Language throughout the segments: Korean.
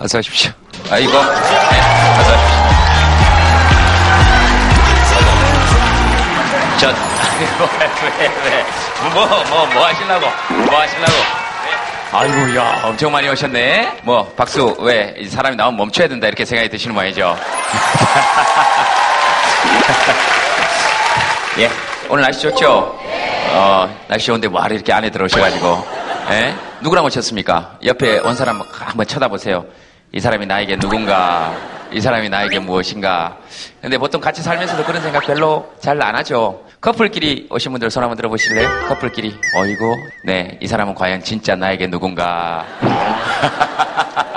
어서 오십시오. 아이고. 네, 어서 오십시오. 저, 아이고, 왜, 왜. 뭐, 뭐, 뭐 하시려고? 뭐 하시려고? 아이고, 야, 엄청 많이 오셨네? 뭐, 박수, 왜, 이 사람이 나오면 멈춰야 된다, 이렇게 생각이 드시는 모양이죠? 예, 오늘 날씨 좋죠? 어, 날씨 좋은데 뭐하러 이렇게 안에 들어오셔가지고, 예? 누구랑 오셨습니까? 옆에 온 사람 한번 쳐다보세요. 이 사람이 나에게 누군가, 이 사람이 나에게 무엇인가. 근데 보통 같이 살면서도 그런 생각 별로 잘 안 하죠. 커플끼리 오신 분들 손 한번 들어보실래요? 커플끼리. 어이구, 네, 이 사람은 과연 진짜 나에게 누군가.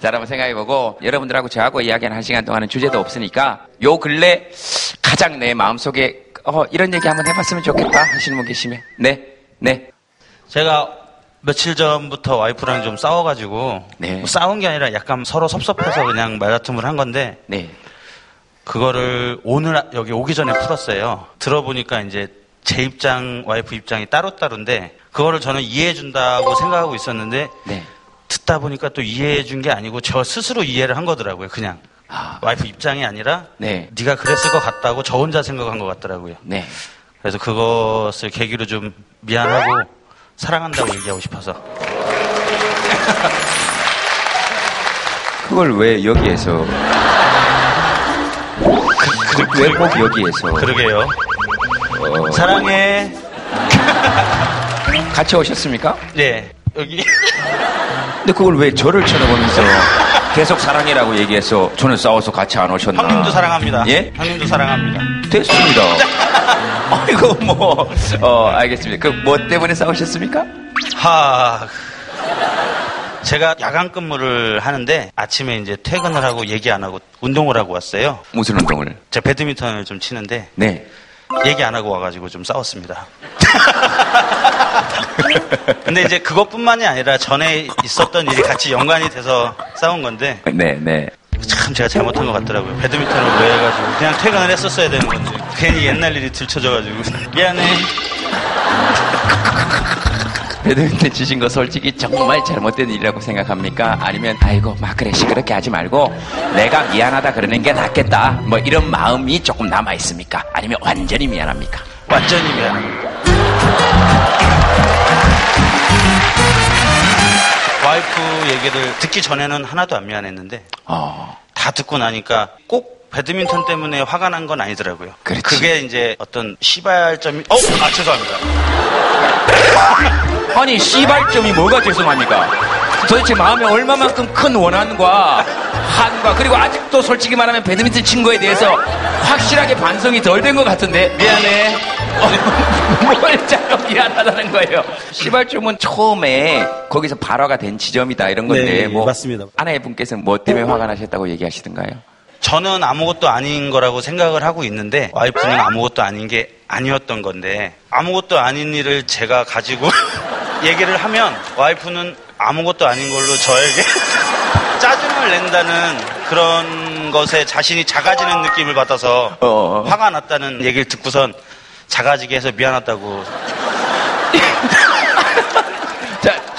자, 한번 생각해보고 여러분들하고 저하고 이야기하는 한 시간 동안은 주제도 없으니까 요 근래 가장 내 마음속에 어, 이런 얘기 한번 해봤으면 좋겠다 하시는 분 계시면 네, 네. 제가 며칠 전부터 와이프랑 좀 싸워가지고 네. 뭐 싸운 게 아니라 약간 서로 섭섭해서 그냥 말다툼을 한 건데 네. 그거를 오늘 여기 오기 전에 풀었어요. 들어보니까 이제 제 입장, 와이프 입장이 따로따로인데 그거를 저는 이해해 준다고 생각하고 있었는데 네. 듣다 보니까 또 이해해 준 게 아니고 저 스스로 이해를 한 거더라고요. 그냥 아, 와이프 입장이 아니라 네. 네가 그랬을 것 같다고 저 혼자 생각한 것 같더라고요. 네. 그래서 그것을 계기로 좀 미안하고 사랑한다고 얘기하고 싶어서 그걸 왜 여기에서 그, 왜 꼭 여기에서 그러게요. 어, 사랑해. 같이 오셨습니까? 네 여기 근데 그걸 왜 저를 쳐다보면서 계속 사랑해라고 얘기해서 저는 싸워서 같이 안 오셨나? 형님도 사랑합니다. 예? 형님도 사랑합니다. 됐습니다. 아이고 뭐, 어 알겠습니다. 그 뭐 때문에 싸우셨습니까? 하. 제가 야간 근무를 하는데 아침에 이제 퇴근을 하고 얘기 안 하고 운동을 하고 왔어요. 무슨 운동을? 제가 배드민턴을 좀 치는데 네. 얘기 안 하고 와가지고 좀 싸웠습니다. 근데 이제 그것뿐만이 아니라 전에 있었던 일이 같이 연관이 돼서 싸운 건데 네, 네. 참 제가 잘못한 것 같더라고요. 배드민턴을 왜 해가지고 그냥 퇴근을 했었어야 되는 건데 괜히 옛날 일이 들춰져가지고 미안해. 배드민턴 치신 거 솔직히 정말 잘못된 일이라고 생각합니까? 아니면 아이고 막 그래 시끄럽게 하지 말고 내가 미안하다 그러는 게 낫겠다 뭐 이런 마음이 조금 남아 있습니까? 아니면 완전히 미안합니까? 완전히 미안합니다. 와이프 얘기를 듣기 전에는 하나도 안 미안했는데 어, 다 듣고 나니까 꼭 배드민턴 때문에 화가 난 건 아니더라고요. 그렇지. 그게 이제 어떤 시발점이 어, 아 죄송합니다. 아니 시발점이 뭐가 죄송합니까? 도대체 마음에 얼마만큼 큰 원한과 한과 그리고 아직도 솔직히 말하면 배드민턴 친 거에 대해서 확실하게 반성이 덜 된 것 같은데 미안해 어, 뭘 자꾸 미안하다는 거예요 시발점은 처음에 거기서 발화가 된 지점이다 이런 건데 네, 뭐 맞습니다. 아내분께서는 뭐 때문에 화가 나셨다고 얘기하시던가요? 저는 아무것도 아닌 거라고 생각을 하고 있는데 와이프는 아무것도 아닌 게 아니었던 건데 아무것도 아닌 일을 제가 가지고 얘기를 하면 와이프는 아무것도 아닌 걸로 저에게 짜증을 낸다는 그런 것에 자신이 작아지는 느낌을 받아서 어. 화가 났다는 얘기를 듣고선 작아지게 해서 미안하다고 자,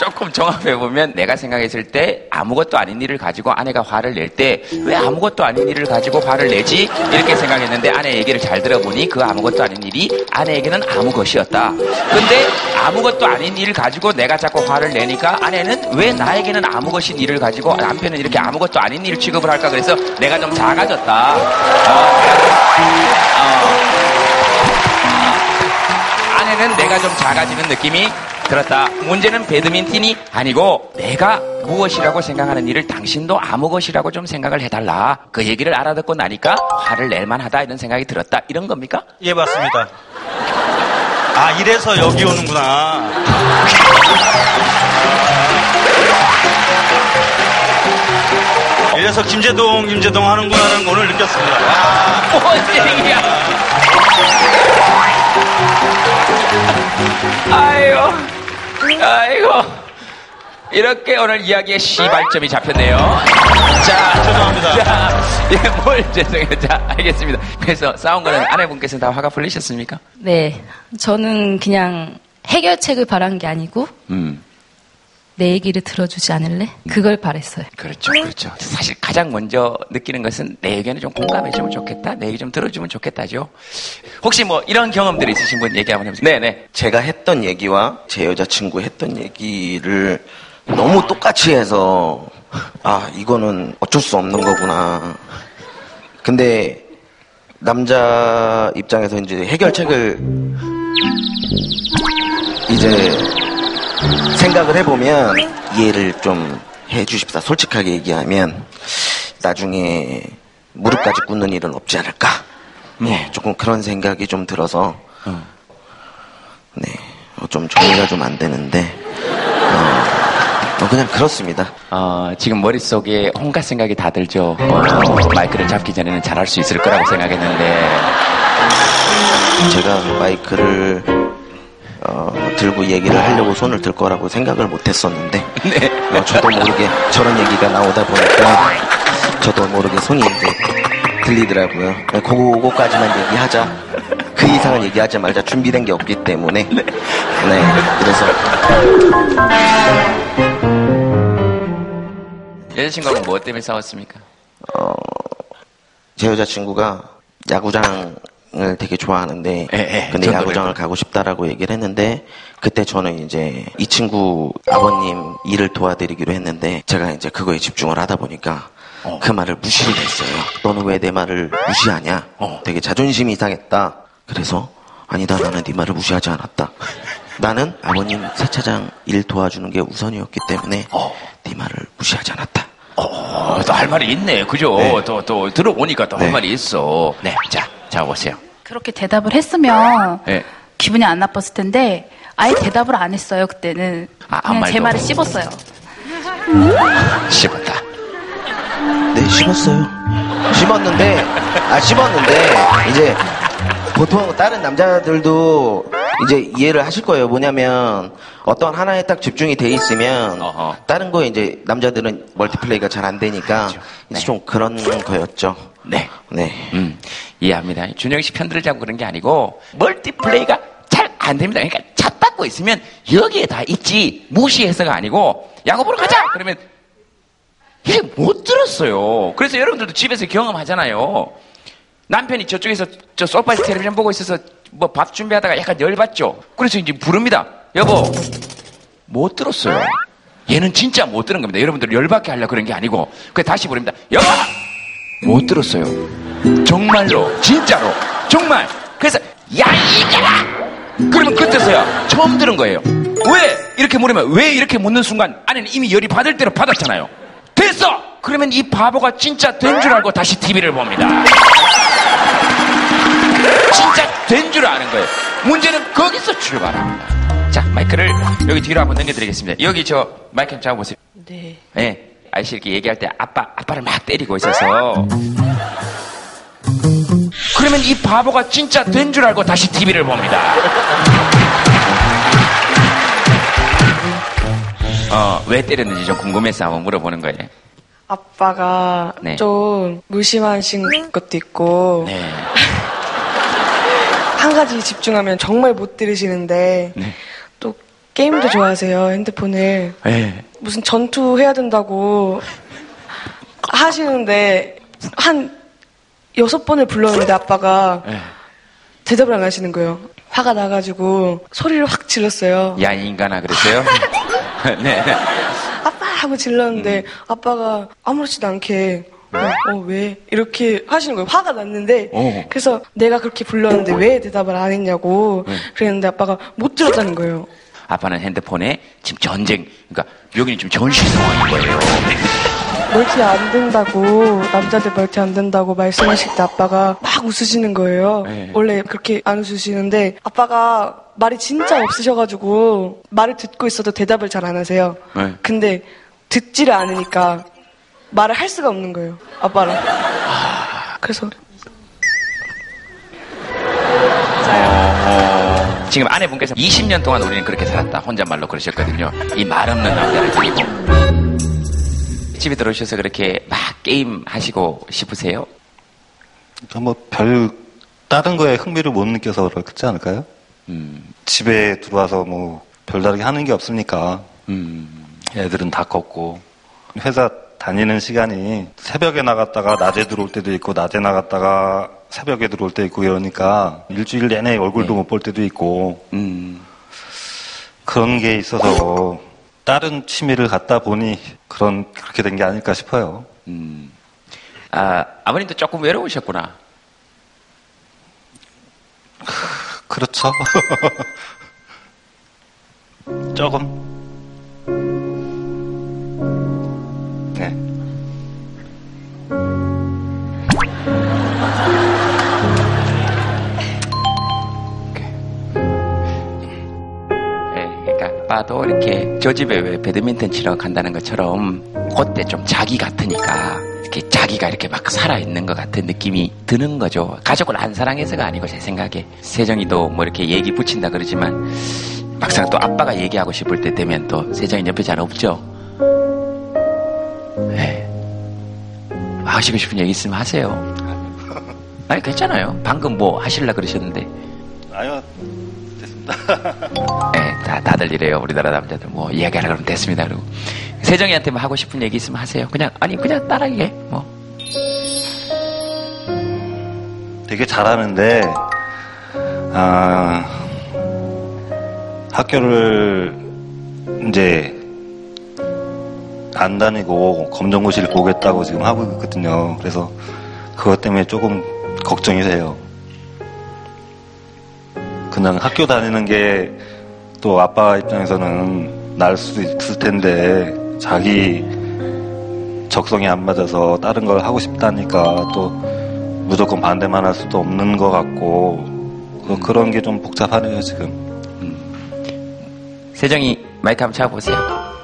조금 종합해 보면 내가 생각했을 때 아무것도 아닌 일을 가지고 아내가 화를 낼 때 왜 아무것도 아닌 일을 가지고 화를 내지? 이렇게 생각했는데 아내 얘기를 잘 들어보니 그 아무것도 아닌 일이 아내에게는 아무 것이었다. 근데 아무것도 아닌 일을 가지고 내가 자꾸 화를 내니까 아내는 왜 나에게는 아무 것인 일을 가지고 남편은 이렇게 아무것도 아닌 일을 취급을 할까 그래서 내가 좀 작아졌다. 어, 아내는 내가 좀 작아지는 느낌이 들었다. 문제는 배드민턴이 아니고 내가 무엇이라고 생각하는 일을 당신도 아무 것이라고 좀 생각을 해달라. 그 얘기를 알아듣고 나니까 화를 낼만하다 이런 생각이 들었다. 이런 겁니까? 예 맞습니다. 아 이래서 여기 오는구나. 이래서 김재동 김재동 하는구나는 오늘 느꼈습니다. 아, 뭔 얘기야? 아이고, 아이고. 이렇게 오늘 이야기의 시발점이 잡혔네요. 자, 죄송합니다. 자, 예, 뭘 죄송해요. 자, 알겠습니다. 그래서 싸운 거는 아내분께서 다 화가 풀리셨습니까? 네. 저는 그냥 해결책을 바란 게 아니고 음, 내 얘기를 들어주지 않을래? 그걸 바랬어요. 그렇죠, 그렇죠. 사실 가장 먼저 느끼는 것은 내 의견을 좀 공감해주면 좋겠다, 내 얘기 좀 들어주면 좋겠다죠. 혹시 뭐 이런 경험들이 있으신 분 얘기 한번 해보세요. 네네. 제가 했던 얘기와 제 여자친구 했던 얘기를 너무 똑같이 해서 아 이거는 어쩔 수 없는 거구나. 근데 남자 입장에서 이제 해결책을 이제 생각을 해보면 이해를 좀 해주십사. 솔직하게 얘기하면 나중에 무릎까지 꿇는 일은 없지 않을까. 네, 조금 그런 생각이 좀 들어서 네, 어, 좀 정리가 좀 안 되는데 어, 어, 그냥 그렇습니다. 어, 지금 머릿속에 온갖 생각이 다 들죠. 어, 마이크를 잡기 전에는 잘할 수 있을 거라고 생각했는데. 제가 마이크를 어, 들고 얘기를 하려고 손을 들 거라고 생각을 못 했었는데 어, 저도 모르게 저런 얘기가 나오다 보니까 저도 모르게 손이 이제 들리더라고요. 네, 그거까지만 얘기하자. 그 이상은 얘기하지 말자. 준비된 게 없기 때문에. 네. 그래서 여자친구하고 뭐 때문에 싸웠습니까? 제 여자친구가 야구장 을 되게 좋아하는데 예, 예, 근데 야구장을 가고 싶다라고 얘기를 했는데 그때 저는 이제 이 친구 아버님 일을 도와드리기로 했는데 제가 이제 그거에 집중을 하다 보니까 어. 그 말을 무시를 했어요. 너는 왜 내 말을 무시하냐? 어. 되게 자존심이 상했다. 그래서 아니다 나는 네 말을 무시하지 않았다. 나는 아버님 세차장 일 도와주는 게 우선이었기 때문에 어. 네 말을 무시하지 않았다. 어, 또 할 말이 있네. 그죠? 네. 또, 또, 들어보니까 또할 네. 말이 있어. 네. 자, 자, 보세요. 그렇게 대답을 했으면 네. 기분이 안 나빴을 텐데 아예 대답을 안 했어요 그때는 아, 아무 그냥 제 말을. 씹었어요. 씹었다. 네, 씹었어요. 씹었는데, 아, 씹었는데, 이제, 보통 다른 남자들도 이제 이해를 하실 거예요. 뭐냐면, 어떤 하나에 딱 집중이 돼 있으면, 어허. 다른 거에 이제 남자들은 멀티플레이가 잘 안 되니까, 그렇죠. 네. 좀 그런 거였죠. 네. 네. 음, 이해합니다. 준영이 씨 편들자고 그런 게 아니고, 멀티플레이가 잘 안 됩니다. 그러니까 차 닦고 있으면 여기에 다 있지. 무시해서가 아니고, 야구 보러 가자! 그러면, 이게 못 들었어요. 그래서 여러분들도 집에서 경험하잖아요. 남편이 저쪽에서 저 소파에서 텔레비전 보고 있어서 뭐 밥 준비하다가 약간 열받죠. 그래서 이제 부릅니다. 여보, 못 들었어요. 얘는 진짜 못 들은 겁니다. 여러분들 열받게 하려고 그런 게 아니고. 그래 다시 부릅니다. 여보! 못 들었어요. 정말로, 진짜로, 정말. 그래서 야 이거라! 그러면 그때서야 처음 들은 거예요. 왜 이렇게 물으면 왜 이렇게 묻는 순간 아내는 이미 열이 받을 대로 받았잖아요. 됐어. 그러면 이 바보가 진짜 된 줄 알고 다시 TV를 봅니다. 진짜 된 줄 아는 거예요. 문제는 거기서 출발합니다. 자, 마이크를 여기 뒤로 한번 넘겨드리겠습니다. 여기 저 마이크 좀 잡아보세요. 네. 예. 아이씨 이렇게 얘기할 때 아빠, 아빠를 막 때리고 있어서. 그러면 이 바보가 진짜 된 줄 알고 다시 TV를 봅니다. 어, 왜 때렸는지 좀 궁금해서 한번 물어보는 거예요. 아빠가 네. 좀 무심하신 것도 있고 네. 한 가지 집중하면 정말 못 들으시는데 네. 또 게임도 좋아하세요 핸드폰을 예. 무슨 전투 해야 된다고 하시는데 한 여섯 번을 불렀는데 아빠가 예. 대답을 안 하시는 거예요. 화가 나가지고 소리를 확 질렀어요. 야, 이 인간아, 그랬어요? 네. 아빠 하고 질렀는데 아빠가 아무렇지도 않게 어, 어, 왜 이렇게 하시는 거예요. 화가 났는데 어. 그래서 내가 그렇게 불렀는데 왜 대답을 안 했냐고 그랬는데 아빠가 못 들었다는 거예요. 아빠는 핸드폰에 지금 전쟁, 그러니까 여기는 지금 전시 상황인 거예요. 멀티 안 된다고 남자들 멀티 안 된다고 말씀하실 때 아빠가 막 웃으시는 거예요. 네. 원래 그렇게 안 웃으시는데 아빠가 말이 진짜 없으셔가지고 말을 듣고 있어도 대답을 잘 안 하세요. 네. 근데 듣지를 않으니까 말을 할 수가 없는 거예요. 아빠랑. 그래서 지금 아내분께서 20년 동안 우리는 그렇게 살았다. 혼잣말로 그러셨거든요. 이 말 없는 남자를 데리고. 집에 들어오셔서 그렇게 막 게임 하시고 싶으세요? 뭐별 다른 거에 흥미를 못 느껴서 그렇지 않을까요? 음, 집에 들어와서 뭐 별다르게 하는 게 없으니까 음. 애들은 다 컸고 회사 다니는 시간이 새벽에 나갔다가 낮에 들어올 때도 있고 낮에 나갔다가 새벽에 들어올 때 있고 이러니까 일주일 내내 얼굴도 못볼 때도 있고 음. 그런 게 있어서 다른 취미를 갖다 보니 그런 그렇게 된 게 아닐까 싶어요. 음. 아, 아버님도 조금 외로우셨구나. 그렇죠. 조금. 아빠도 이렇게 저 집에 왜 배드민턴 치러 간다는 것처럼 그때 좀 자기 같으니까 이렇게 자기가 이렇게 막 살아있는 것 같은 느낌이 드는 거죠. 가족을 안 사랑해서가 아니고 제 생각에 세정이도 뭐 이렇게 얘기 붙인다 그러지만 막상 또 아빠가 얘기하고 싶을 때 되면 또 세정이 옆에 잘 없죠. 예. 하시고 싶은 얘기 있으면 하세요. 아니 괜찮아요. 방금 뭐 하실라 그러셨는데. 아니요. 네, 다, 다들 이래요. 우리나라 남자들. 뭐, 이야기하라 그러면 됐습니다. 그러고. 세정이한테 뭐 하고 싶은 얘기 있으면 하세요. 그냥, 아니, 그냥 따라하게. 뭐. 되게 잘하는데, 아, 학교를 이제 안 다니고 검정고시를 보겠다고 지금 하고 있거든요. 그래서 그것 때문에 조금 걱정이 돼요. 그냥 학교 다니는 게 또 아빠 입장에서는 나을 수도 있을 텐데 자기 적성이 안 맞아서 다른 걸 하고 싶다니까 또 무조건 반대만 할 수도 없는 것 같고 그- 그런 게 좀 복잡하네요 지금. 세정이 마이크 한번 잡아보세요.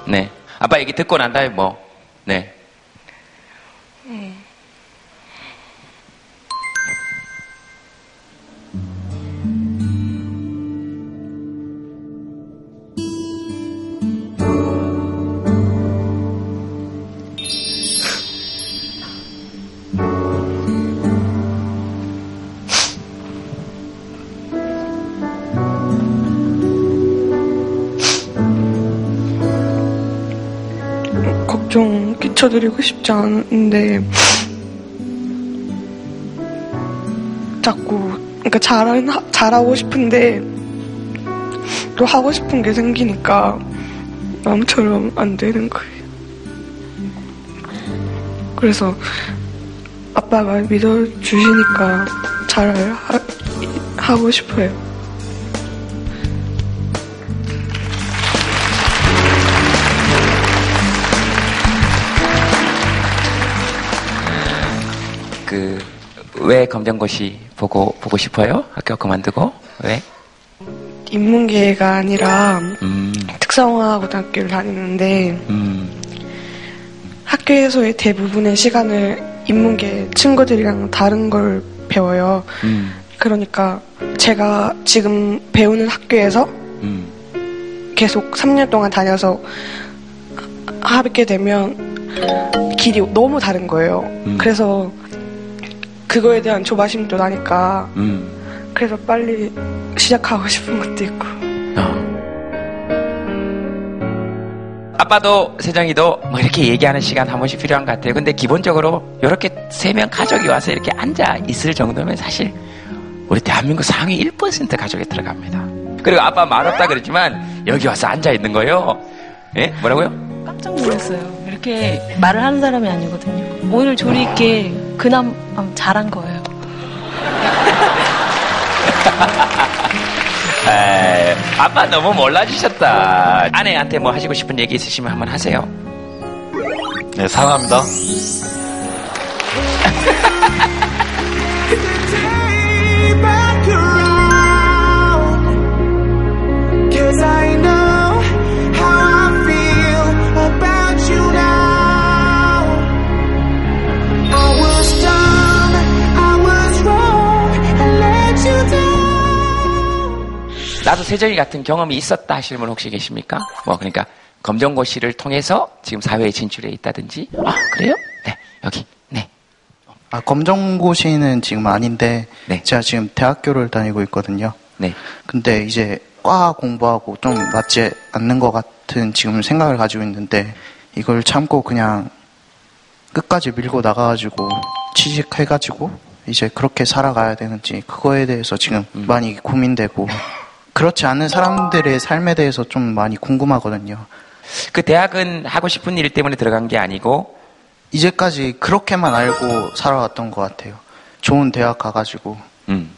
네. 아빠 얘기 듣고 난 다음에 뭐, 네. 걱정 끼쳐드리고 싶지 않은데 자꾸 그러니까 잘한, 잘하고 싶은데 또 하고 싶은 게 생기니까 마음처럼 안 되는 거예요. 그래서 아빠가 믿어주시니까 잘 하, 하고 싶어요. 왜 검정고시 보고, 보고 싶어요? 학교 그만두고? 왜? 인문계가 아니라 음, 특성화 고등학교를 다니는데 음, 학교에서의 대부분의 시간을 인문계 친구들이랑 다른 걸 배워요. 음, 그러니까 제가 지금 배우는 학교에서 음, 계속 3년 동안 다녀서 하게 되면 길이 너무 다른 거예요. 음. 그래서 그거에 대한 조바심도 나니까 음. 그래서 빨리 시작하고 싶은 것도 있고 어. 아빠도 세정이도 뭐 이렇게 얘기하는 시간 한 번씩 필요한 것 같아요. 근데 기본적으로 이렇게 세 명 가족이 와서 이렇게 앉아 있을 정도면 사실 우리 대한민국 상위 1% 가족에 들어갑니다. 그리고 아빠 말없다 그랬지만 여기 와서 앉아 있는 거예요. 예? 뭐라고요? 깜짝 놀랐어요. 이렇게 말을 하는 사람이 아니거든요. 오늘 조리 있게 그나마 잘한 거예요. 에이, 아빠 너무 몰라주셨다. 아내한테 뭐 하시고 싶은 얘기 있으시면 한번 하세요. 네 사랑합니다. Cause I know 나도 세정이 같은 경험이 있었다 하시는 분 혹시 계십니까? 뭐 그러니까 검정고시를 통해서 지금 사회에 진출해 있다든지 아 그래요? 네 여기 네 아, 검정고시는 지금 아닌데 네. 제가 지금 대학교를 다니고 있거든요. 네. 근데 이제 과 공부하고 좀 맞지 않는 것 같은 지금 생각을 가지고 있는데 이걸 참고 그냥 끝까지 밀고 나가가지고 취직해가지고 이제 그렇게 살아가야 되는지 그거에 대해서 지금 많이 고민되고 그렇지 않은 사람들의 삶에 대해서 좀 많이 궁금하거든요. 그 대학은 하고 싶은 일 때문에 들어간 게 아니고 이제까지 그렇게만 알고 살아왔던 것 같아요. 좋은 대학 가가지고 음,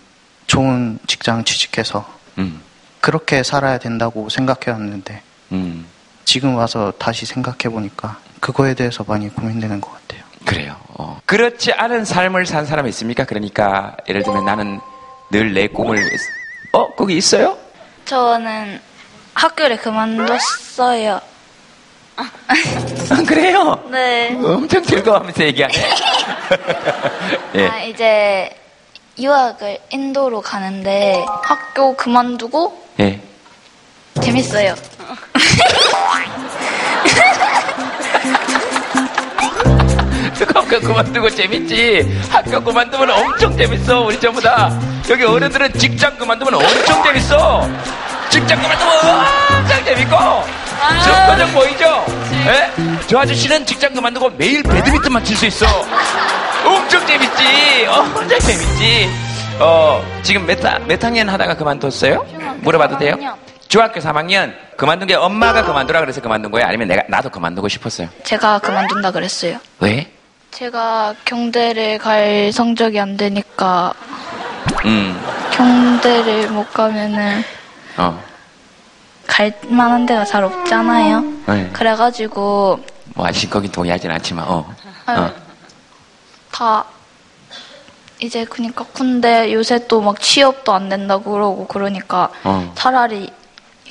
좋은 직장 취직해서 음, 그렇게 살아야 된다고 생각해왔는데 음. 지금 와서 다시 생각해보니까 그거에 대해서 많이 고민되는 것 같아요. 그래요. 어. 그렇지 않은 삶을 산 사람이 있습니까? 그러니까 예를 들면 나는 늘 내 꿈을 어 거기 있어요? 저는 학교를 그만뒀어요. 아, 그래요? 네. 엄청 즐거워하면서 얘기하네. 예. 아, 이제 유학을 인도로 가는데 학교 그만두고 예. 재밌어요. 학교 그만두고 재밌지. 학교 그만두면 엄청 재밌어. 우리 전부 다. 여기 어른들은 직장 그만두면 엄청 재밌어. 직장 그만두면 엄청 재밌고. 저 표정 보이죠? 예? 저 아저씨는 직장 그만두고 매일 배드민턴만 칠 수 있어. 엄청 재밌지. 엄청 재밌지. 어, 지금 몇, 학- 몇 학년 하다가 그만뒀어요? 물어봐도 돼요? 3학년. 중학교 3학년. 그만둔 게 엄마가 그만두라 그래서 그만둔 거예요? 아니면 내가, 나도 그만두고 싶었어요? 제가 그만둔다 그랬어요. 왜? 제가 경대를 갈 성적이 안 되니까 음, 경대를 못 가면은 어. 갈 만한 데가 잘 없잖아요. 네. 그래가지고 뭐 아직 거긴 동의하진 않지만 어. 어. 다 이제 그니까 근데 요새 또 막 취업도 안 된다고 그러고 그러니까 어. 차라리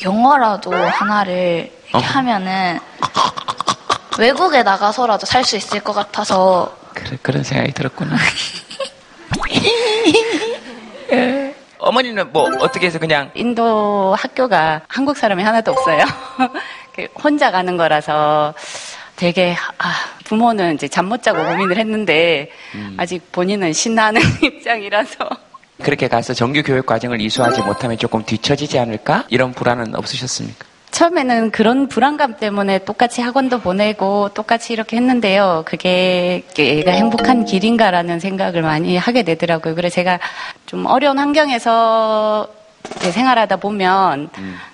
영어라도 하나를 이렇게 어. 하면은 외국에 나가서라도 살 수 있을 것 같아서 그래, 그런 생각이 들었구나. 예. 어머니는 뭐 어떻게 해서 그냥 인도 학교가 한국 사람이 하나도 없어요. 그 혼자 가는 거라서 되게 아, 부모는 이제 잠 못 자고 고민을 했는데 음. 아직 본인은 신나는 입장이라서 그렇게 가서 정규 교육 과정을 이수하지 못하면 조금 뒤처지지 않을까? 이런 불안은 없으셨습니까? 처음에는 그런 불안감 때문에 똑같이 학원도 보내고 똑같이 이렇게 했는데요. 그게 얘가 행복한 길인가라는 생각을 많이 하게 되더라고요. 그래서 제가 좀 어려운 환경에서 생활하다 보면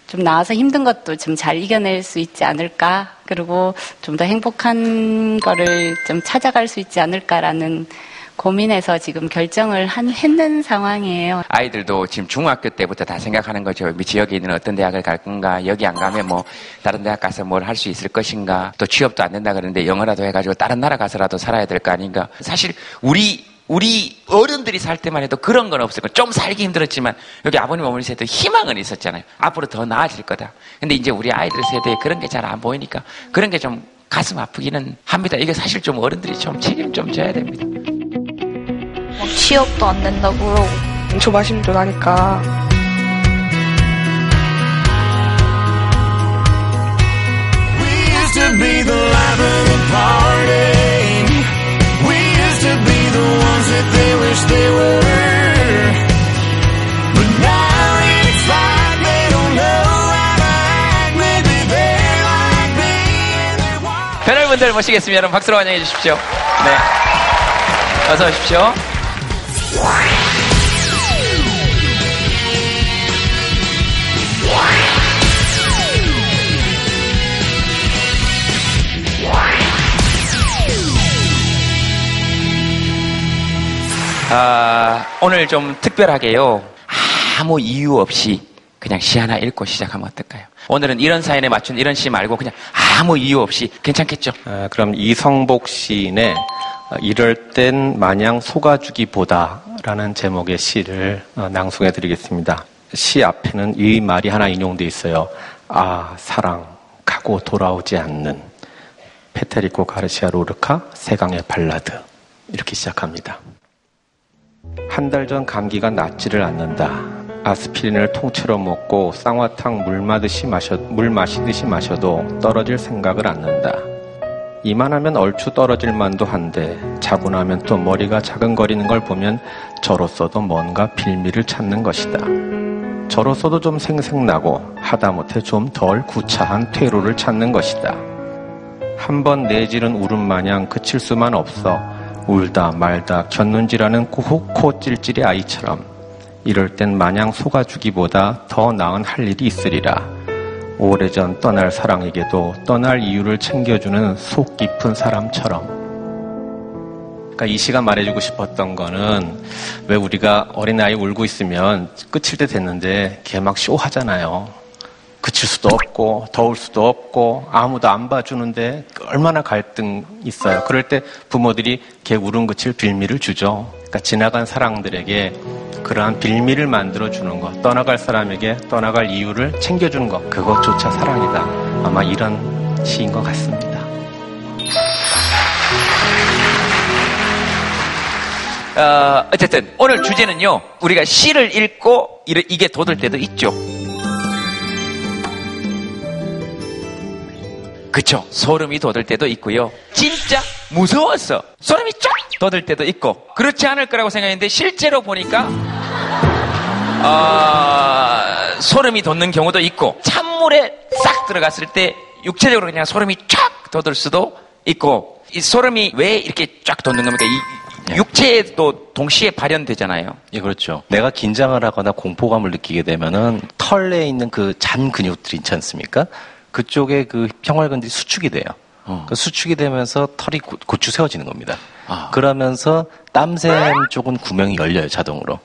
좀 나와서 힘든 것도 좀 잘 이겨낼 수 있지 않을까. 그리고 좀 더 행복한 거를 좀 찾아갈 수 있지 않을까라는 고민해서 지금 결정을 한, 했는 상황이에요. 아이들도 지금 중학교 때부터 다 생각하는 거죠. 미 지역에 있는 어떤 대학을 갈 건가, 여기 안 가면 뭐 다른 대학 가서 뭘 할 수 있을 것인가, 또 취업도 안 된다 그러는데 영어라도 해가지고 다른 나라 가서라도 살아야 될 거 아닌가. 사실 우리 우리 어른들이 살 때만 해도 그런 건 없었고 좀 살기 힘들었지만 여기 아버님 어머니 세대 희망은 있었잖아요. 앞으로 더 나아질 거다. 근데 이제 우리 아이들 세대에 그런 게 잘 안 보이니까 그런 게 좀 가슴 아프기는 합니다. 이게 사실 좀 어른들이 좀 책임 좀 져야 됩니다. 막 취업도 안 된다고 그러고 조바심도 나니까 We used to be the life of the party. We used to be the ones that they wish they were. But now it's like they don't know how to act. Maybe they like me and they want. 패널분들 모시겠습니다. 여러분 박수로 환영해 주십시오. 네. 어서 오십시오. 아, 오늘 좀 특별하게요. 아무 이유 없이 그냥 시 하나 읽고 시작하면 어떨까요? 오늘은 이런 사연에 맞춘 이런 시 말고 그냥 아무 이유 없이 괜찮겠죠? 아, 그럼 이성복 시인의 어, 이럴 땐 마냥 속아주기보다 라는 제목의 시를 어, 낭송해 드리겠습니다. 시 앞에는 이 말이 하나 인용돼 있어요. 아, 사랑, 가고 돌아오지 않는 페테리코 가르시아 로르카 세강의 발라드. 이렇게 시작합니다. 한 달 전 감기가 낫지를 않는다. 아스피린을 통째로 먹고 쌍화탕 물 마듯이 마셔, 물 마시듯이 마셔도 떨어질 생각을 않는다. 이만하면 얼추 떨어질 만도 한데 자고 나면 또 머리가 자근거리는 걸 보면 저로서도 뭔가 빌미를 찾는 것이다. 저로서도 좀 생색나고 하다못해 좀 덜 구차한 퇴로를 찾는 것이다. 한 번 내지른 울음 마냥 그칠 수만 없어 울다 말다 곁눈질하는 코 찔찔의 아이처럼 이럴 땐 마냥 속아주기보다 더 나은 할 일이 있으리라. 오래전 떠날 사랑에게도 떠날 이유를 챙겨주는 속 깊은 사람처럼. 그러니까 이 시간 말해주고 싶었던 거는 왜 우리가 어린아이 울고 있으면 끝일 때 됐는데 걔 막 쇼 하잖아요. 그칠 수도 없고 더울 수도 없고 아무도 안 봐주는데 얼마나 갈등 있어요. 그럴 때 부모들이 걔 울음 그칠 빌미를 주죠. 그러니까 지나간 사랑들에게 그러한 빌미를 만들어 주는 것, 떠나갈 사람에게 떠나갈 이유를 챙겨주는 것, 그것조차 사랑이다. 아마 이런 시인 것 같습니다. 어, 어쨌든 오늘 주제는요. 우리가 시를 읽고 이게 돋을 때도 있죠. 그쵸. 소름이 돋을 때도 있고요. 진짜 무서웠어. 소름이 쫙 돋을 때도 있고. 그렇지 않을 거라고 생각했는데 실제로 보니까 어, 소름이 돋는 경우도 있고 찬물에 싹 들어갔을 때 육체적으로 그냥 소름이 쫙 돋을 수도 있고 이 소름이 왜 이렇게 쫙 돋는 겁니까? 이 육체에도 동시에 발현되잖아요. 예, 그렇죠. 내가 긴장을 하거나 공포감을 느끼게 되면은 털에 있는 그 잔 근육들이 있지 않습니까? 그쪽에 그 평활근들이 수축이 돼요. 그 수축이 되면서 털이 고, 고추 세워지는 겁니다. 그러면서 땀샘 쪽은 구멍이 열려요, 자동으로.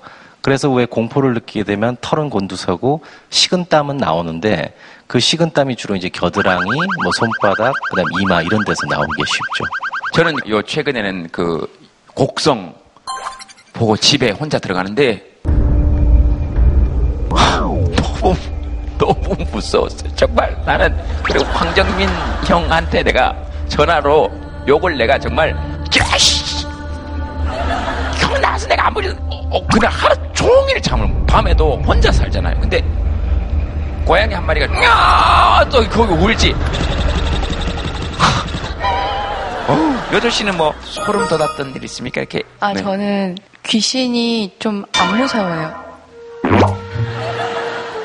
그래서 왜 공포를 느끼게 되면 털은 곤두서고 식은 땀은 나오는데 그 식은 땀이 주로 이제 겨드랑이, 뭐 손바닥, 그다음 이마 이런 데서 나오는 게 쉽죠. 저는 요 최근에는 그 곡성 보고 집에 혼자 들어가는데 너무 너무 무서웠어요. 정말 나는 그리고 황정민 형한테 내가 전화로 욕을 내가 정말 야씨 형 나와서 내가 아무리 어, 그냥 하루 종일 잠을 밤에도 혼자 살잖아요. 근데 고양이 한 마리가 야또 거기 울지. 여덟 씨는 뭐 소름 돋았던 일 있습니까? 이렇게 아, 네. 저는 귀신이 좀 안 무서워요.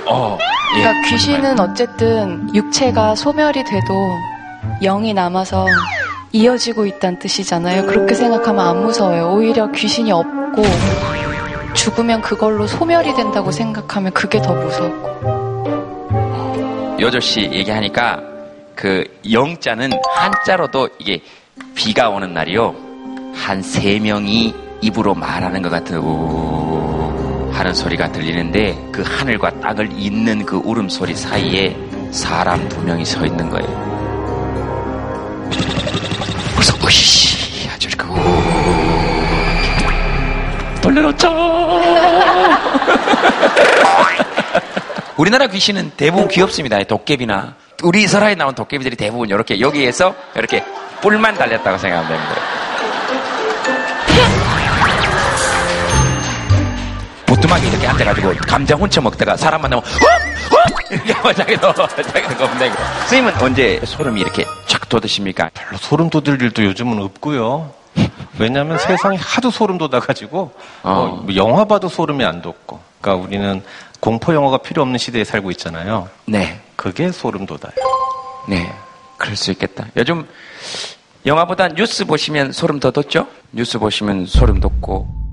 어, 예. 그러니까 귀신은 어쨌든 육체가 소멸이 돼도 영이 남아서 이어지고 있다는 뜻이잖아요. 그렇게 생각하면 안 무서워요. 오히려 귀신이 없고 죽으면 그걸로 소멸이 된다고 생각하면 그게 더 무섭고. 여조 씨 얘기하니까 그 영자는 한자로도 이게 비가 오는 날이요 한 세 명이 입으로 말하는 것 같은 우 하는 소리가 들리는데 그 하늘과 땅을 잇는 그 울음소리 사이에 사람 두 명이 서 있는 거예요. 그래서 으이씨 아주 그 돌려놓자. 우리나라 귀신은 대부분 귀엽습니다. 도깨비나 우리 설화에 나온 도깨비들이 대부분 이렇게 여기에서 이렇게 뿔만 달렸다고 생각하면 됩니다. 보뚜막이 이렇게 앉아가지고 감자 hun쳐 먹다가 사람 만나면 어? 어? 이렇게 하면 자기도 자기도 겁내고 스님은 언제 소름이 이렇게 쫙 돋으십니까? 별로 소름 돋을 일도 요즘은 없고요. 왜냐하면 세상이 하도 소름 돋아가지고 어, 뭐 영화 봐도 소름이 안 돋고. 그러니까 우리는 공포 영화가 필요 없는 시대에 살고 있잖아요. 네. 그게 소름 돋아요. 네, 그럴 수 있겠다. 요즘 영화보다 뉴스 보시면 소름 더 돋죠? 뉴스 보시면 소름 돋고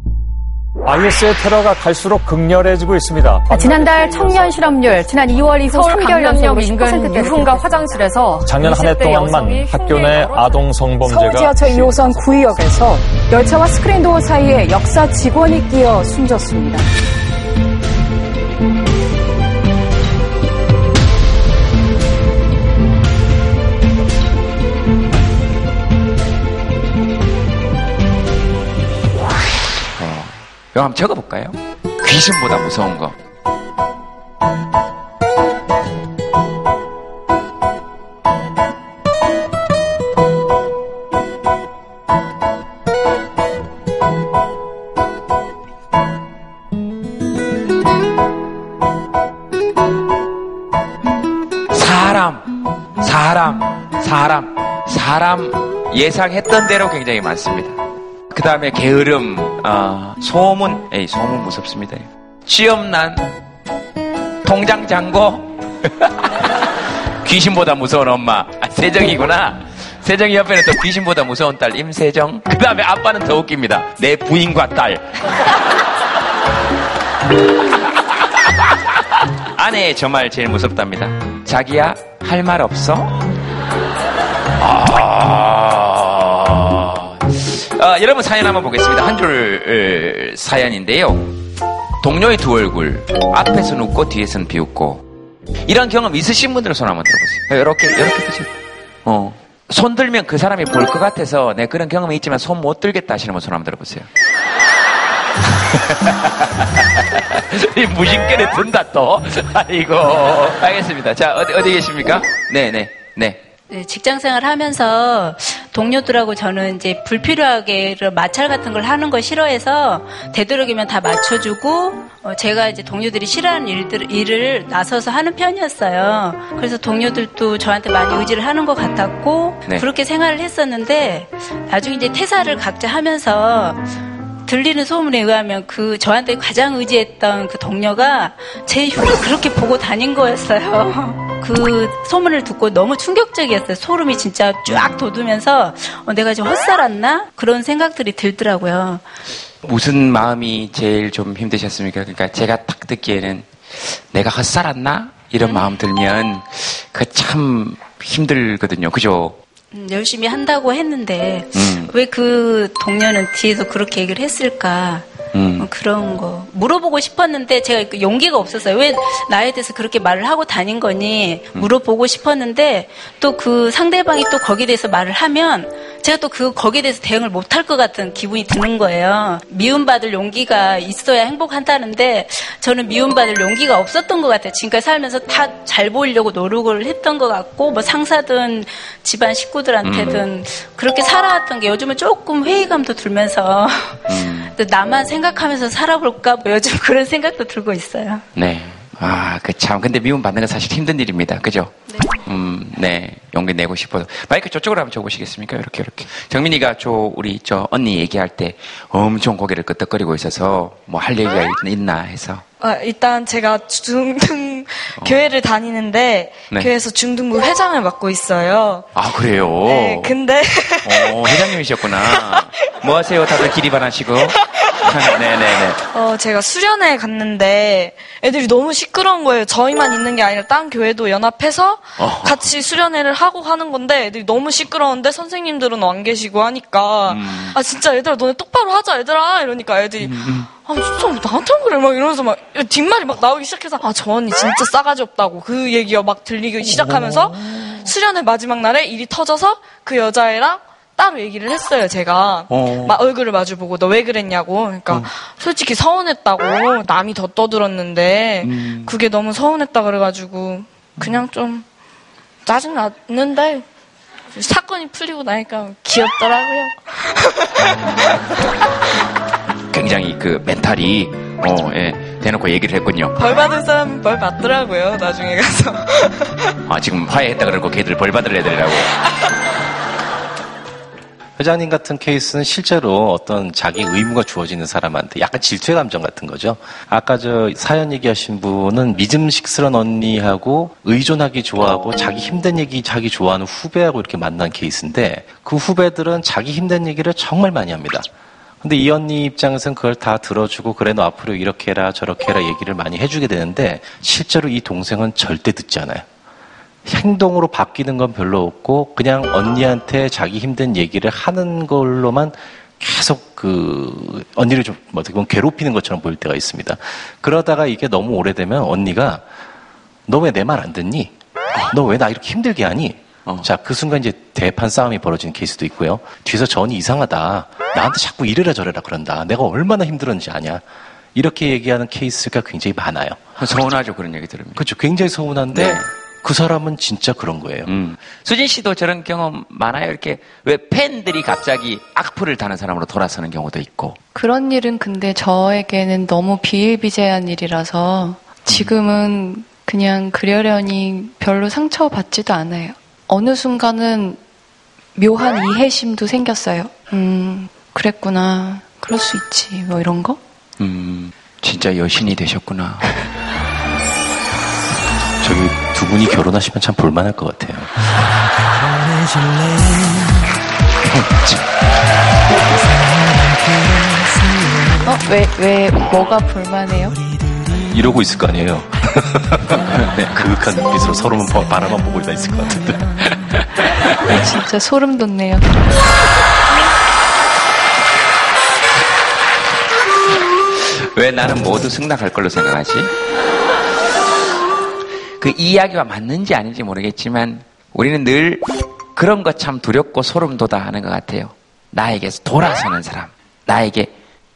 IS의 테러가 갈수록 극렬해지고 있습니다. 아, 지난달 청년 실업률, 지난 2월 이후 서울 강남역 인근 유흥가 화장실에서 작년 한해 20대 동안만 학교 내 아동 성범죄가 서울 지하철 2호선 구의역에서 열차와 스크린 도어 사이에 역사 직원이 끼어 숨졌습니다. 이거 한번 적어볼까요? 귀신보다 무서운 거. 사람, 사람, 사람, 예상했던 대로 굉장히 많습니다. 그 다음에 게으름, 아, 소문, 에이, 소문 무섭습니다. 취업난, 통장 잔고. 귀신보다 무서운 엄마. 아, 세정이구나. 세정이 옆에는 또 귀신보다 무서운 딸 임세정. 그 다음에 아빠는 더 웃깁니다. 내 부인과 딸. 아내의 저 말 제일 무섭답니다. 자기야 할 말 없어? 아... 아, 여러분 사연 한번 보겠습니다. 한 줄 사연인데요. 동료의 두 얼굴, 앞에서는 웃고 뒤에서는 비웃고. 이런 경험 있으신 분들은 손 한번 들어보세요. 이렇게, 이렇게 드세요. 어. 손 들면 그 사람이 볼 것 같아서 내 그런 경험이 있지만 손 못 들겠다 하시는 분 손 한번 들어보세요. 이 무심결에 든다 또. 아이고. 알겠습니다. 자, 어디, 어디 계십니까? 네네, 네. 네, 직장 생활 하면서 동료들하고 저는 이제 불필요하게 마찰 같은 걸 하는 걸 싫어해서 되도록이면 다 맞춰주고 어, 제가 이제 동료들이 싫어하는 일들, 일을 나서서 하는 편이었어요. 그래서 동료들도 저한테 많이 의지를 하는 것 같았고 네. 그렇게 생활을 했었는데 나중에 이제 퇴사를 각자 하면서 들리는 소문에 의하면 그 저한테 가장 의지했던 그 동료가 제 흉을 그렇게 보고 다닌 거였어요. 그 소문을 듣고 너무 충격적이었어요. 소름이 진짜 쫙 돋으면서 어, 내가 지금 헛살았나? 그런 생각들이 들더라고요. 무슨 마음이 제일 좀 힘드셨습니까? 그러니까 제가 딱 듣기에는 내가 헛살았나? 이런 마음 들면 그 참 힘들거든요. 그죠? 음, 열심히 한다고 했는데 음. 왜그 동료는 뒤에서 그렇게 얘기를 했을까? 음. 어, 그런 거 물어보고 싶었는데 제가 그 용기가 없었어요. 왜 나에 대해서 그렇게 말을 하고 다닌 거니 물어보고 싶었는데 또 그 상대방이 또 거기에 대해서 말을 하면 제가 또 그 거기에 대해서 대응을 못할 것 같은 기분이 드는 거예요. 미움받을 용기가 있어야 행복한다는데 저는 미움받을 용기가 없었던 것 같아요. 지금까지 살면서 다 잘 보이려고 노력을 했던 것 같고 뭐 상사든 집안 식구들한테든 그렇게 살아왔던 게 요즘은 조금 회의감도 들면서 또 나만 생각하면서 살아볼까 뭐 요즘 그런 생각도 들고 있어요. 네. 아, 그 참. 근데 미움 받는 건 사실 힘든 일입니다. 그죠? 음, 네. 용기 내고 싶어도. 마이크 저쪽으로 한번 줘보시겠습니까? 이렇게, 이렇게. 정민이가 저, 우리 저 언니 얘기할 때 엄청 고개를 끄덕거리고 있어서 뭐 할 얘기가 있- 있나 해서. 아, 일단 제가 중등 교회를 다니는데 네. 교회에서 중등부 회장을 맡고 있어요. 아, 그래요? 네, 근데 어, 회장님이셨구나. 뭐 하세요? 다들 기립안 하시고. 네네네. 어, 제가 수련회 갔는데 애들이 너무 시끄러운 거예요. 저희만 있는 게 아니라 딴 교회도 연합해서 어. 같이 수련회를 하고 하는 건데 애들이 너무 시끄러운데 선생님들은 안 계시고 하니까 음. 아 진짜 얘들아 너네 똑바로 하자 얘들아 이러니까 애들이 아 진짜 왜 나한테 그래 막 이러면서 막 뒷말이 막 나오기 시작해서 아 저 언니 진짜 싸가지 없다고 그 얘기가 막 들리기 시작하면서 수련회 마지막 날에 일이 터져서 그 여자애랑 따로 얘기를 했어요 제가 어. 막 얼굴을 마주보고 너 왜 그랬냐고 그러니까 솔직히 서운했다고 남이 더 떠들었는데 그게 너무 서운했다 그래가지고 그냥 좀 짜증 났는데 사건이 풀리고 나니까 귀엽더라고요. 굉장히 그 멘탈이, 어, 예, 대놓고 얘기를 했군요. 벌 받은 사람은 벌 받더라고요. 나중에 가서. 아, 지금 화해했다 그러고 걔들 벌 받을 애들이라고. 회장님 같은 케이스는 실제로 어떤 자기 의무가 주어지는 사람한테 약간 질투의 감정 같은 거죠. 아까 저 사연 얘기하신 분은 믿음직스러운 언니하고 의존하기 좋아하고 자기 힘든 얘기 자기 좋아하는 후배하고 이렇게 만난 케이스인데 그 후배들은 자기 힘든 얘기를 정말 많이 합니다. 근데 이 언니 입장에서는 그걸 다 들어주고 그래 너 앞으로 이렇게 해라 저렇게 해라 얘기를 많이 해주게 되는데 실제로 이 동생은 절대 듣지 않아요. 행동으로 바뀌는 건 별로 없고 그냥 언니한테 자기 힘든 얘기를 하는 걸로만 계속 그 언니를 좀 어떻게 보면 괴롭히는 것처럼 보일 때가 있습니다. 그러다가 이게 너무 오래되면 언니가 너 왜 내 말 안 듣니? 너 왜 나 이렇게 힘들게 하니? 자, 그 순간 이제 대판 싸움이 벌어지는 케이스도 있고요. 뒤에서 저 언니 이상하다. 나한테 자꾸 이래라 저래라 그런다. 내가 얼마나 힘들었는지 아냐. 이렇게 얘기하는 케이스가 굉장히 많아요. 서운하죠, 그런 얘기 들으면. 그렇죠. 굉장히 서운한데 네. 그 사람은 진짜 그런 거예요. 수진 씨도 저런 경험 많아요? 이렇게 왜 팬들이 갑자기 악플을 다는 사람으로 돌아서는 경우도 있고. 그런 일은 근데 저에게는 너무 비일비재한 일이라서 지금은 그냥 그러려니 별로 상처받지도 않아요. 어느 순간은 묘한 이해심도 생겼어요. 음, 그랬구나. 그럴 수 있지. 뭐 이런 거? 음, 진짜 여신이 되셨구나. 저기 두 분이 결혼하시면 참 볼만할 것 같아요. 어? 왜, 왜, 뭐가 불만해요? 이러고 있을 거 아니에요. 네, 그윽한 눈빛으로 서로만 봐- 바라만 보고 있다 있을 것 같은데. 네, 진짜 소름 돋네요. 왜 나는 모두 승낙할 걸로 생각하지? 그 이야기가 맞는지 아닌지 모르겠지만 우리는 늘 그런 것 참 두렵고 소름 돋아 하는 것 같아요. 나에게서 돌아서는 사람, 나에게